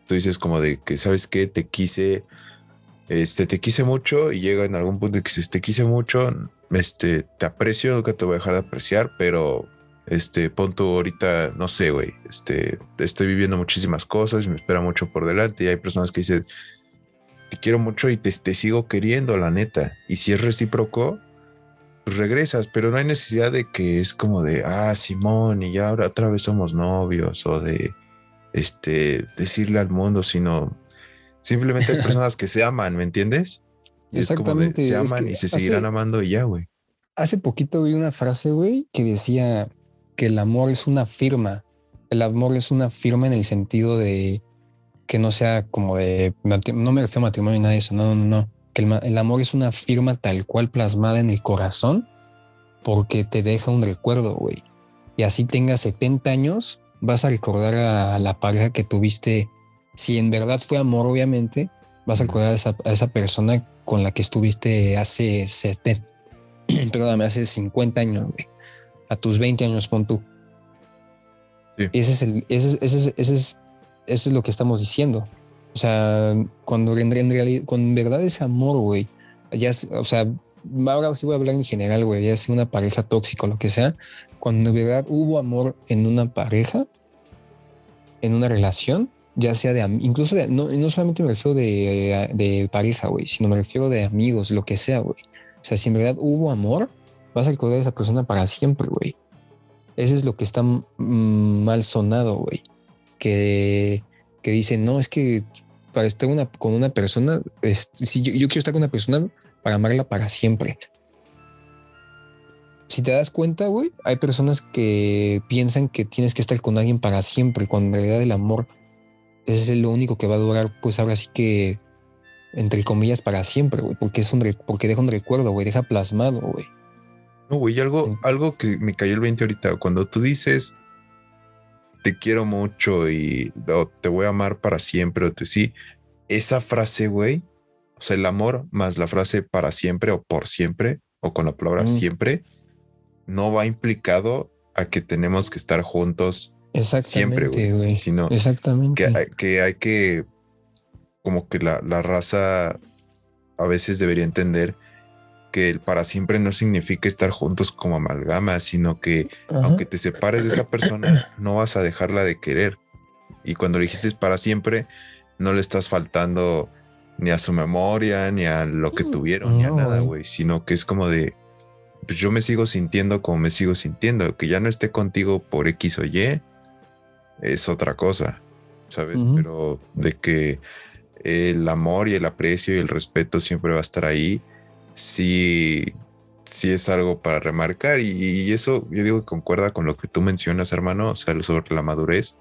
Speaker 1: Tú dices como de que, ¿sabes qué? Te quise, este, te quise mucho y llega en algún punto que dices, te quise mucho, este, te aprecio, nunca te voy a dejar de apreciar, pero este, punto ahorita, no sé, güey, este, estoy viviendo muchísimas cosas y me espera mucho por delante y hay personas que dicen, te quiero mucho y te, sigo queriendo, la neta. Y si es recíproco, pues regresas, pero no hay necesidad de que es como de, ah, Simón, y ya ahora otra vez somos novios, o de, este, decirle al mundo, sino simplemente hay personas que se aman, ¿me entiendes?
Speaker 2: Exactamente.
Speaker 1: se aman y se seguirán amando y ya, güey.
Speaker 2: Hace poquito vi una frase, güey, que decía que el amor es una firma. El amor es una firma en el sentido de que no sea como de, no me refiero a matrimonio ni nada de eso, no, no, no. Que el, amor es una firma tal cual plasmada en el corazón porque te deja un recuerdo, güey. Y así tengas 70 años, vas a recordar a, la pareja que tuviste. Si en verdad fue amor, obviamente, vas a recordar a esa, a esa persona con la que estuviste hace 70, perdóname, hace 50 años, güey. A tus 20 años, pon tú. Ese es el, ese, ese, ese es eso es lo que estamos diciendo. O sea, cuando en, realidad, con verdad es amor, güey, ya, o sea, ahora sí voy a hablar en general, güey, ya sea una pareja tóxica o lo que sea, cuando en verdad hubo amor en una pareja, en una relación, ya sea de, incluso de, no, no solamente me refiero de, de pareja, güey, sino me refiero de amigos, lo que sea, güey. O sea, si en verdad hubo amor, vas a recordar a esa persona para siempre, güey. Eso es lo que está mal sonado, güey que, que dicen, no, es que para estar una, con una persona, si yo, quiero estar con una persona para amarla para siempre. Si te das cuenta, güey, hay personas que piensan que tienes que estar con alguien para siempre, cuando en realidad el amor es lo único que va a durar, pues ahora sí que, entre comillas, para siempre, güey, porque, es un, porque deja un recuerdo, güey, deja plasmado, güey.
Speaker 1: No, güey, algo, algo que me cayó el 20 ahorita, cuando tú dices te quiero mucho y te voy a amar para siempre, o tú sí, esa frase, güey, o sea, el amor más la frase para siempre o por siempre, o con la palabra siempre, no va implicado a que tenemos que estar juntos siempre, güey, sino
Speaker 2: Exactamente.
Speaker 1: Que, que hay que, como que la, la raza a veces debería entender que el para siempre no significa estar juntos como amalgama, sino que aunque te separes de esa persona, no vas a dejarla de querer. Y cuando le dijiste para siempre, no le estás faltando ni a su memoria, ni a lo que tuvieron, ni a nada, güey, sino que es como de, pues yo me sigo sintiendo como me sigo sintiendo, que ya no esté contigo por X o Y, es otra cosa, ¿sabes? Pero de que el amor y el aprecio y el respeto siempre va a estar ahí. Sí, sí es algo para remarcar y, eso yo digo que concuerda con lo que tú mencionas, hermano, o sea, sobre la madurez,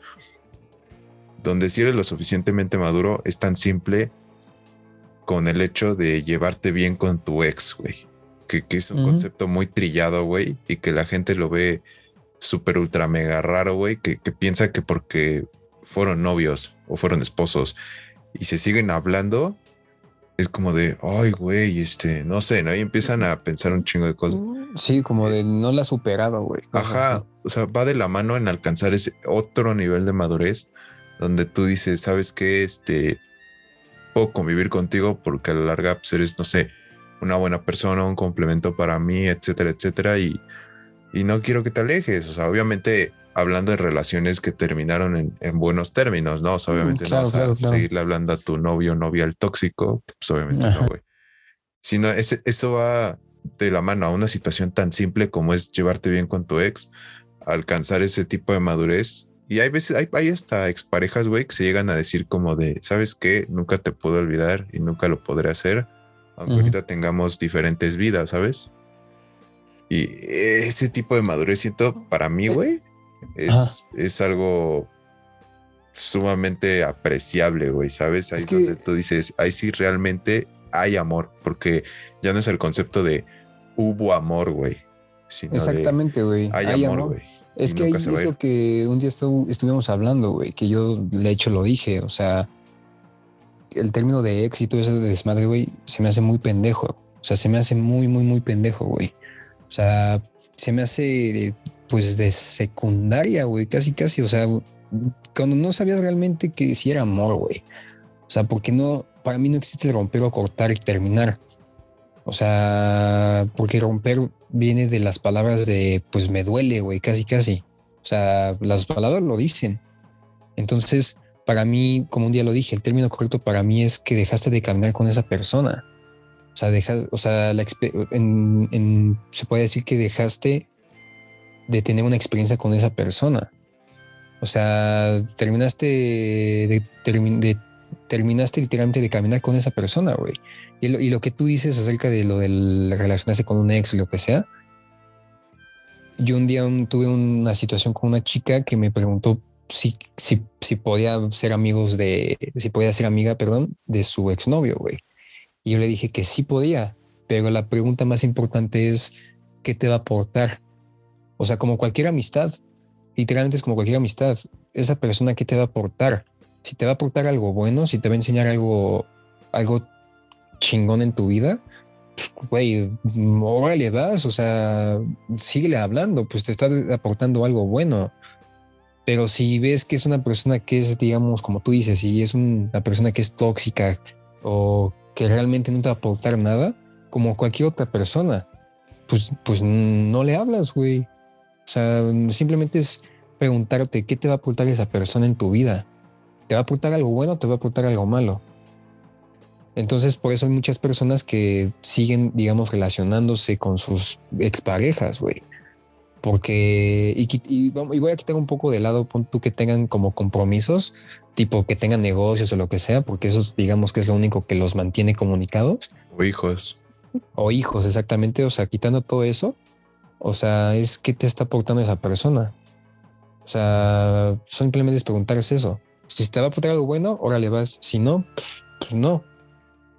Speaker 1: donde si eres lo suficientemente maduro es tan simple con el hecho de llevarte bien con tu ex, güey. Que, es un concepto muy trillado, güey, y que la gente lo ve súper ultra mega raro, güey, que, que piensa que porque fueron novios o fueron esposos y se siguen hablando, es como de, ay, güey, este, no sé, ¿no? Y empiezan a pensar un chingo de cosas.
Speaker 2: Mm, sí, como de no la ha superado, güey.
Speaker 1: Ajá, o sea, va de la mano en alcanzar ese otro nivel de madurez donde tú dices, ¿sabes qué? Este, puedo convivir contigo porque a la larga pues eres, no sé, una buena persona, un complemento para mí, etcétera, etcétera, y, y no quiero que te alejes. O sea, obviamente hablando de relaciones que terminaron en, buenos términos, ¿no? O sea, obviamente no vas a seguirle hablando a tu novio o novia al tóxico, pues obviamente no, güey. Sino ese, eso va de la mano a una situación tan simple como es llevarte bien con tu ex, alcanzar ese tipo de madurez. Y hay veces, hay, hay hasta exparejas, güey, que se llegan a decir como de, ¿sabes qué? Nunca te puedo olvidar y nunca lo podré hacer, aunque ahorita tengamos diferentes vidas, ¿sabes? Y ese tipo de madurez siento para mí, güey, es, es algo sumamente apreciable, güey, ¿sabes? Ahí es donde tú dices, ahí sí realmente hay amor, porque ya no es el concepto de hubo amor, güey.
Speaker 2: Exactamente, güey. Hay, amor, güey. Es que ahí es lo que un día estuvimos hablando, güey, que yo de hecho lo dije, o sea, el término de éxito, ese de desmadre, güey, se me hace muy pendejo. O sea, se me hace muy, muy, muy pendejo, güey. O sea, se me hace pues de secundaria, güey, casi, casi, o sea, cuando no sabía realmente que si era amor, güey. O sea, porque no, para mí no existe romper o cortar y terminar. O sea, porque romper viene de las palabras de, pues me duele, güey, casi, casi. O sea, las palabras lo dicen. Entonces, para mí, como un día lo dije, el término correcto para mí es que dejaste de caminar con esa persona. O sea, dejas, o sea, la, se puede decir que dejaste de tener una experiencia con esa persona. O sea, terminaste de, terminaste literalmente de caminar con esa persona, güey. Y lo, que tú dices acerca de lo del relacionarse con un ex y lo que sea. Yo un día tuve una situación con una chica que me preguntó si, si, si podía ser amigos de, si podía ser amiga, perdón, de su exnovio, güey. Y yo le dije que sí podía, pero la pregunta más importante es, ¿qué te va a aportar? O sea, como cualquier amistad, literalmente es como cualquier amistad. Esa persona que te va a aportar, si te va a aportar algo bueno, si te va a enseñar algo, algo chingón en tu vida, pues, güey, órale vas, o sea, síguele hablando, pues te está aportando algo bueno. Pero si ves que es una persona que es, digamos, como tú dices, y es una persona que es tóxica o que realmente no te va a aportar nada, como cualquier otra persona, pues, pues no le hablas, güey. O sea, simplemente es preguntarte qué te va a aportar esa persona en tu vida. ¿Te va a aportar algo bueno o te va a aportar algo malo? Entonces, por eso hay muchas personas que siguen, digamos, relacionándose con sus exparejas, güey. Porque, y, voy a quitar un poco de lado, pon tú que tengan como compromisos, tipo que tengan negocios o lo que sea, porque eso digamos que es lo único que los mantiene comunicados.
Speaker 1: O hijos.
Speaker 2: O hijos, exactamente. O sea, quitando todo eso, o sea, es qué te está aportando esa persona. O sea, simplemente es preguntarse eso. Si te va a aportar algo bueno, órale vas. Si no, pues, pues, no.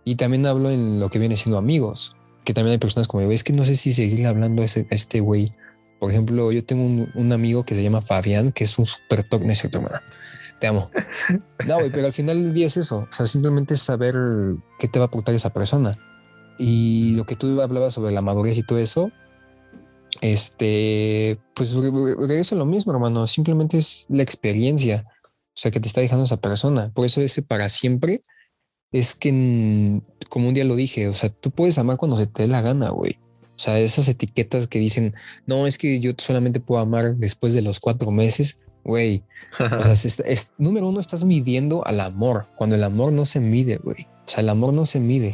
Speaker 2: Y también hablo en lo que viene siendo amigos, que también hay personas como, es que no sé si seguir hablando a, este güey. Por ejemplo, yo tengo un, amigo que se llama Fabián, que es un súper top, no Te amo. No, güey, pero al final del día es eso. O sea, simplemente es saber qué te va a aportar esa persona. Y lo que tú hablabas sobre la madurez y todo eso, este, pues regreso a lo mismo, hermano. Simplemente es la experiencia, o sea, que te está dejando esa persona. Por eso ese para siempre es que, como un día lo dije, o sea, tú puedes amar cuando se te dé la gana, güey. O sea, esas etiquetas que dicen, no, es que yo solamente puedo amar después de los cuatro meses, güey. O sea, es, número uno, estás midiendo al amor, cuando el amor no se mide, güey. O sea, el amor no se mide.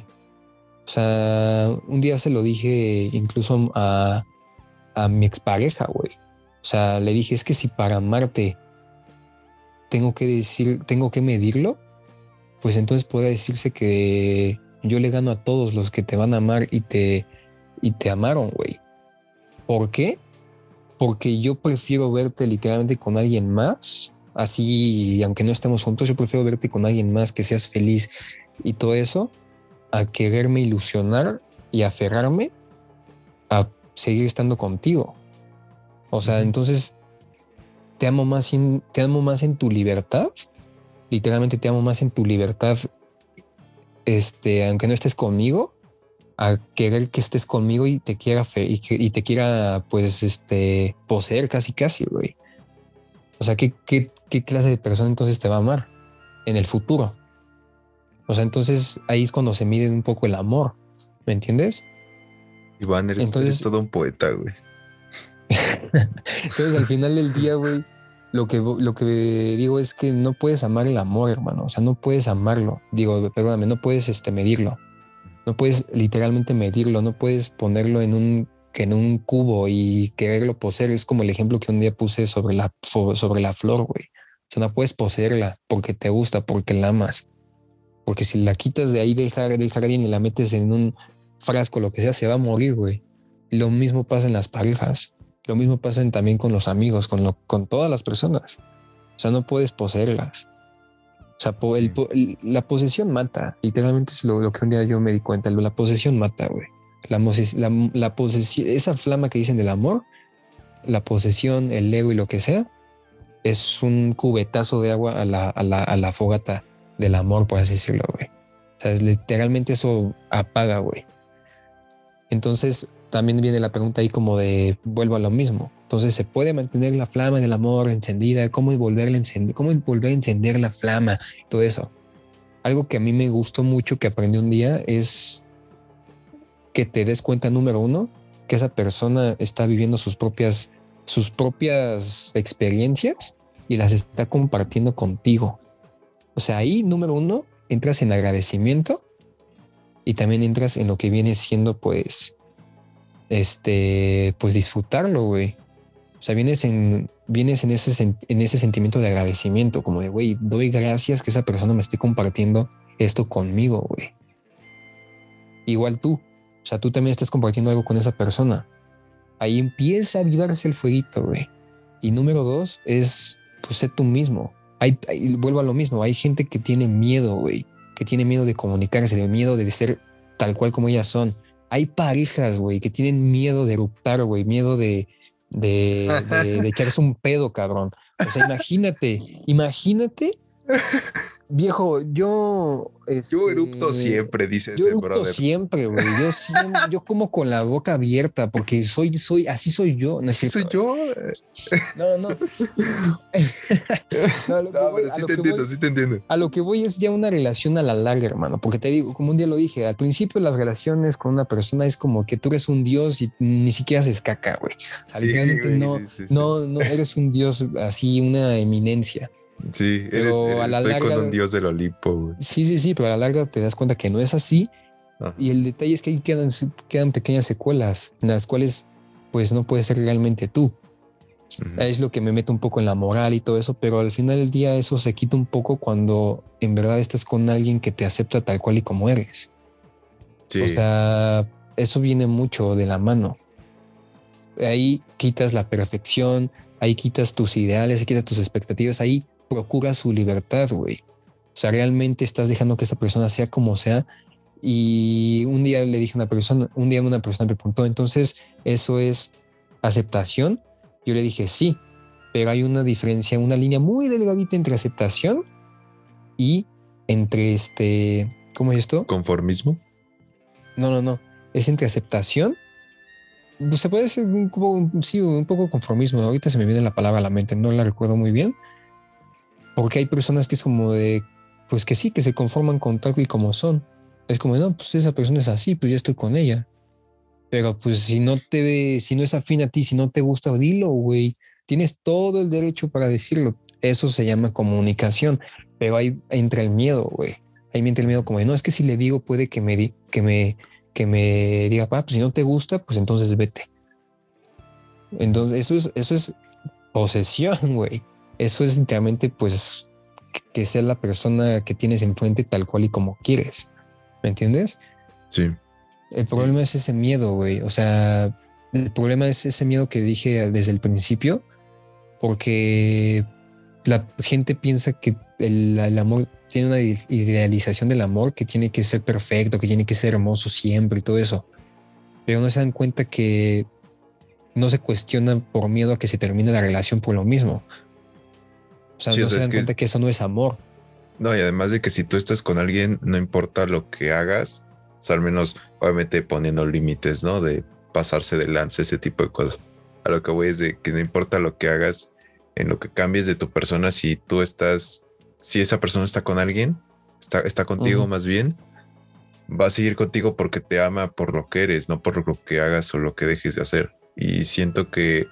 Speaker 2: O sea, un día se lo dije incluso a, a mi expareja, güey. O sea, le dije, es que si para amarte tengo que decir, tengo que medirlo, pues entonces puede decirse que yo le gano a todos los que te van a amar y te, y te amaron, güey. ¿Por qué? Porque yo prefiero verte literalmente con alguien más, así, aunque no estemos juntos, yo prefiero verte con alguien más, que seas feliz y todo eso, a quererme ilusionar y aferrarme a seguir estando contigo. O sea, entonces te amo más en, te amo más en tu libertad. Literalmente te amo más en tu libertad. Este, aunque no estés conmigo, a querer que estés conmigo y te quiera fe y, y, te quiera, pues, este, poseer casi, casi, güey. O sea, ¿qué, ¿qué, qué, clase de persona entonces te va a amar en el futuro? O sea, entonces ahí es cuando se mide un poco el amor, ¿me entiendes?
Speaker 1: Iván, eres, entonces, eres todo un poeta, güey.
Speaker 2: Entonces, al final del día, güey, lo que, lo que digo es que no puedes amar el amor, hermano. O sea, no puedes amarlo. Digo, perdóname, no puedes este, medirlo. No puedes literalmente medirlo. No puedes ponerlo en un, en un cubo y quererlo poseer. Es como el ejemplo que un día puse sobre la, sobre la flor, güey. O sea, no puedes poseerla porque te gusta, porque la amas. Porque si la quitas de ahí del jardín y la metes en un frasco, lo que sea, se va a morir, güey. Lo mismo pasa en las parejas. Lo mismo pasa también con los amigos, con, lo, con todas las personas. O sea, no puedes poseerlas. O sea, la posesión mata. Literalmente es lo, que un día yo me di cuenta. La posesión mata, güey. La, la, posesión, esa flama que dicen del amor, la posesión, el ego y lo que sea, es un cubetazo de agua a la, a la, a la fogata del amor, por así decirlo, güey. O sea, literalmente eso apaga, güey. Entonces, también viene la pregunta ahí como de vuelvo a lo mismo. Entonces, ¿se puede mantener la flama del amor encendida? ¿Cómo volverla a encender? ¿Cómo volver a encender la flama? Todo eso. Algo que a mí me gustó mucho que aprendí un día es que te des cuenta, número uno, que esa persona está viviendo sus propias, sus propias experiencias y las está compartiendo contigo. O sea, ahí, número uno, entras en agradecimiento y también entras en lo que viene siendo, pues, este, pues disfrutarlo, güey. O sea, vienes en, vienes en ese, en ese sentimiento de agradecimiento, como de, güey, doy gracias que esa persona me esté compartiendo esto conmigo, güey. Igual tú, o sea, tú también estás compartiendo algo con esa persona. Ahí empieza a vivarse el fueguito, güey. Y número dos es, pues, sé tú mismo. Hay, vuelvo a lo mismo, hay gente que tiene miedo, güey, que tiene miedo de comunicarse, de miedo de ser tal cual como ellas son hay parejas, güey, que tienen miedo de eruptar, güey, miedo de, de, de, de, echarse un pedo, cabrón. O sea, imagínate, imagínate Viejo, yo.
Speaker 1: yo erupto este, siempre, dice
Speaker 2: Yo erupto siempre, güey. Yo siempre, yo como con la boca abierta porque soy, soy, así soy yo.
Speaker 1: ¿No es ¿Soy yo?
Speaker 2: No, no.
Speaker 1: no, no pero sí te entiendo, sí te entiendo.
Speaker 2: A lo que voy es ya una relación a la larga, hermano. Porque te digo, como un día lo dije, al principio las relaciones con una persona es como que tú eres un dios y ni siquiera haces caca, güey. O no, no, no eres un dios así, una eminencia.
Speaker 1: Sí, pero eres, a la estoy con un dios del Olimpo.
Speaker 2: Sí, sí, sí, pero a la larga te das cuenta que no es así. Y el detalle es que ahí quedan, quedan pequeñas secuelas en las cuales pues no puedes ser realmente tú. Es lo que me mete un poco en la moral y todo eso, pero al final del día eso se quita un poco cuando en verdad estás con alguien que te acepta tal cual y como eres. O sea, eso viene mucho de la mano. Ahí quitas la perfección, ahí quitas tus ideales, ahí quitas tus expectativas, ahí procura su libertad, güey. O sea, realmente estás dejando que esa persona sea como sea. Y un día le dije a una persona, un día una persona me preguntó, entonces, ¿eso es aceptación? Yo le dije, sí, pero hay una diferencia, una línea muy delgadita entre aceptación y entre este, ¿cómo es esto?
Speaker 1: Conformismo.
Speaker 2: No, no, no. Es entre aceptación. Pues, se puede decir un poco, sí, un poco conformismo. Ahorita se me viene la palabra a la mente, no la recuerdo muy bien porque hay personas que es como de, pues que sí, que se conforman con tal y como son. Es como, no, pues esa persona es así, pues ya estoy con ella. Pero pues si no te si no es afín a ti, si no te gusta, dilo, güey. Tienes todo el derecho para decirlo. Eso se llama comunicación. Pero ahí entra el miedo, güey. Ahí entra el miedo como de, no, es que si le digo puede que me, que me, que me diga, ah, pues si no te gusta, pues entonces vete. Entonces eso es, eso es posesión, güey eso es literalmente pues que sea la persona que tienes enfrente tal cual y como quieres. ¿Me entiendes?
Speaker 1: Sí.
Speaker 2: El problema es ese miedo, güey. O sea, el problema es ese miedo que dije desde el principio, porque la gente piensa que el, el, amor tiene una idealización del amor que tiene que ser perfecto, que tiene que ser hermoso siempre y todo eso. Pero no se dan cuenta que no se cuestionan por miedo a que se termine la relación por lo mismo. O sea,
Speaker 1: Sí,
Speaker 2: no
Speaker 1: o sea,
Speaker 2: se dan
Speaker 1: que-
Speaker 2: cuenta que eso no es amor.
Speaker 1: No, y además de que si tú estás con alguien, no importa lo que hagas, o sea, al menos obviamente poniendo límites, ¿no? De pasarse de lance, ese tipo de cosas. A lo que voy es de que no importa lo que hagas, en lo que cambies de tu persona, si tú estás, si esa persona está con alguien, está, está contigo
Speaker 2: Ujú.
Speaker 1: más bien, va a seguir contigo porque te ama por lo que eres, no por lo que hagas o lo que dejes de hacer. Y siento que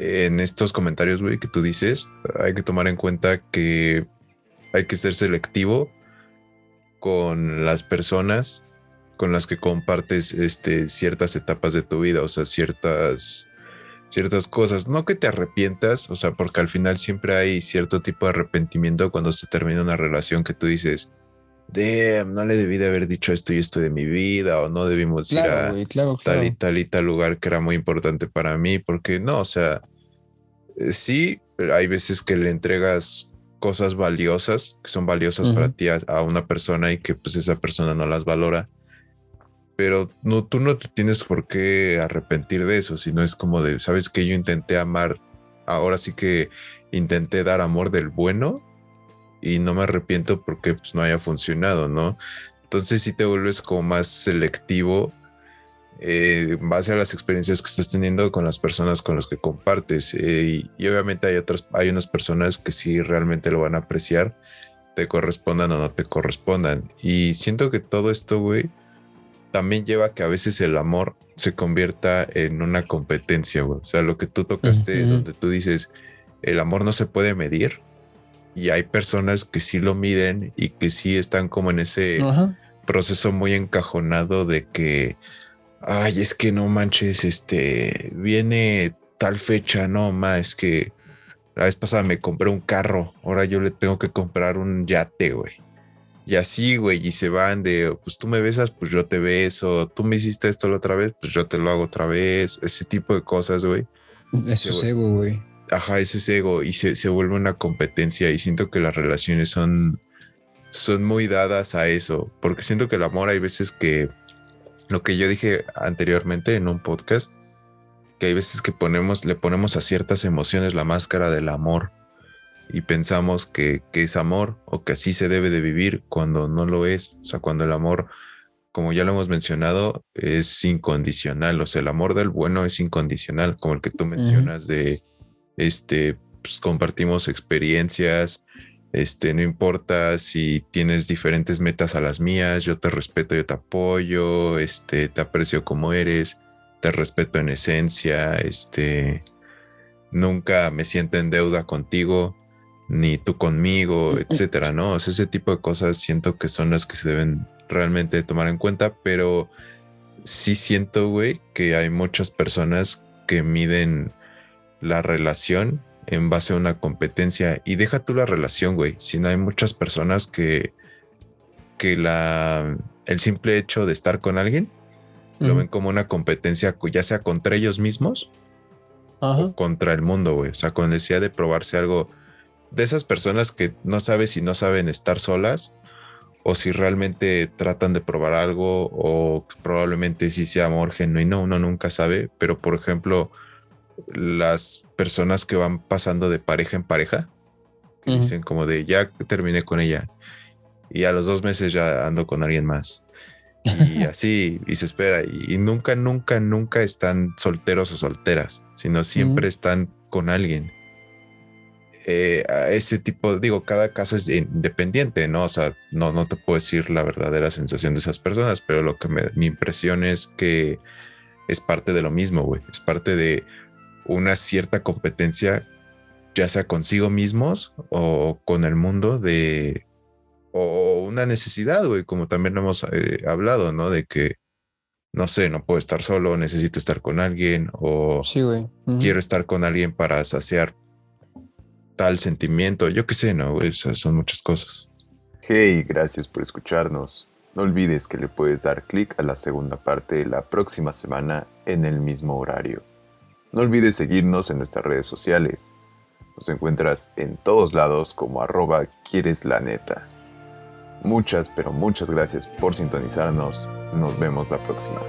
Speaker 1: en estos comentarios, güey, que tú dices, hay que tomar en cuenta que hay que ser selectivo con las personas con las que compartes este, ciertas etapas de tu vida, o sea, ciertas, ciertas cosas. No que te arrepientas, o sea, porque al final siempre hay cierto tipo de arrepentimiento cuando se termina una relación que tú dices, damn, no le debí de haber dicho esto y esto de mi vida, o no debimos ir a
Speaker 2: Claro, güey, claro,
Speaker 1: tal y tal y tal lugar que era muy importante para mí, porque no, o sea, eh, sí, hay veces que le entregas cosas valiosas, que son valiosas para ti a, a una persona y que pues esa persona no las valora, pero no, tú no te tienes por qué arrepentir de eso, sino es como de, sabes que yo intenté amar, ahora sí que intenté dar amor del bueno y no me arrepiento porque pues no haya funcionado, ¿no? Entonces sí te vuelves como más selectivo eh, en base a las experiencias que estás teniendo con las personas con las que compartes. eh, y, y obviamente hay otras, hay unas personas que sí realmente lo van a apreciar, te correspondan o no te correspondan. Y siento que todo esto, güey, también lleva a que a veces el amor se convierta en una competencia, güey. O sea, lo que tú tocaste, donde tú dices, el amor no se puede medir. Y hay personas que sí lo miden y que sí están como en ese
Speaker 2: Ajá.
Speaker 1: proceso muy encajonado de que, ay, es que no manches, este, viene tal fecha, no, ma, es que la vez pasada me compré un carro, ahora yo le tengo que comprar un yate, güey. Y así, güey, y se van de, pues tú me besas, pues yo te beso, tú me hiciste esto la otra vez, pues yo te lo hago otra vez, ese tipo de cosas, güey.
Speaker 2: Eso es ego, güey.
Speaker 1: Ajá, eso es ego y se, se vuelve una competencia y siento que las relaciones son, son muy dadas a eso, porque siento que el amor hay veces que, lo que yo dije anteriormente en un podcast, que hay veces que ponemos, le ponemos a ciertas emociones la máscara del amor y pensamos que, que es amor o que así se debe de vivir cuando no lo es, o sea, cuando el amor, como ya lo hemos mencionado, es incondicional, o sea, el amor del bueno es incondicional, como el que tú mencionas de este, pues compartimos experiencias, este, no importa si tienes diferentes metas a las mías, yo te respeto, yo te apoyo, este, te aprecio como eres, te respeto en esencia, este, nunca me siento en deuda contigo, ni tú conmigo, etcétera, ¿no? O sea, ese tipo de cosas siento que son las que se deben realmente tomar en cuenta, pero sí siento, güey, que hay muchas personas que miden la relación en base a una competencia. Y deja tú la relación, güey, sino hay muchas personas que que la el simple hecho de estar con alguien lo ven como una competencia ya sea contra ellos mismos o contra el mundo, güey, o sea, con necesidad de probarse algo de esas personas que no sabes si no saben estar solas o si realmente tratan de probar algo o probablemente sí sea amor genuino, uno nunca sabe, pero por ejemplo, las personas que van pasando de pareja en pareja, que dicen como de ya terminé con ella y a los dos meses ya ando con alguien más. Y así, y se espera, y, y nunca, nunca, nunca están solteros o solteras, sino siempre están con alguien. Eh, a ese tipo, digo, cada caso es independiente, ¿no? O sea, no, no te puedo decir la verdadera sensación de esas personas, pero lo que me, mi impresión es que es parte de lo mismo, güey. Es parte de una cierta competencia, ya sea consigo mismos o con el mundo de, o una necesidad, güey, como también hemos eh, hablado, ¿no? De que, no sé, no puedo estar solo, necesito estar con alguien o
Speaker 2: Sí, güey. Ujú.
Speaker 1: quiero estar con alguien para saciar
Speaker 3: tal sentimiento, yo qué sé, ¿no? Güey? O sea, son muchas cosas.
Speaker 1: Hey, gracias por escucharnos. No olvides que le puedes dar clic a la segunda parte la próxima semana en el mismo horario. No olvides seguirnos en nuestras redes sociales. Nos encuentras en todos lados como arroba quieres la neta. Muchas, pero muchas gracias por sintonizarnos. Nos vemos la próxima.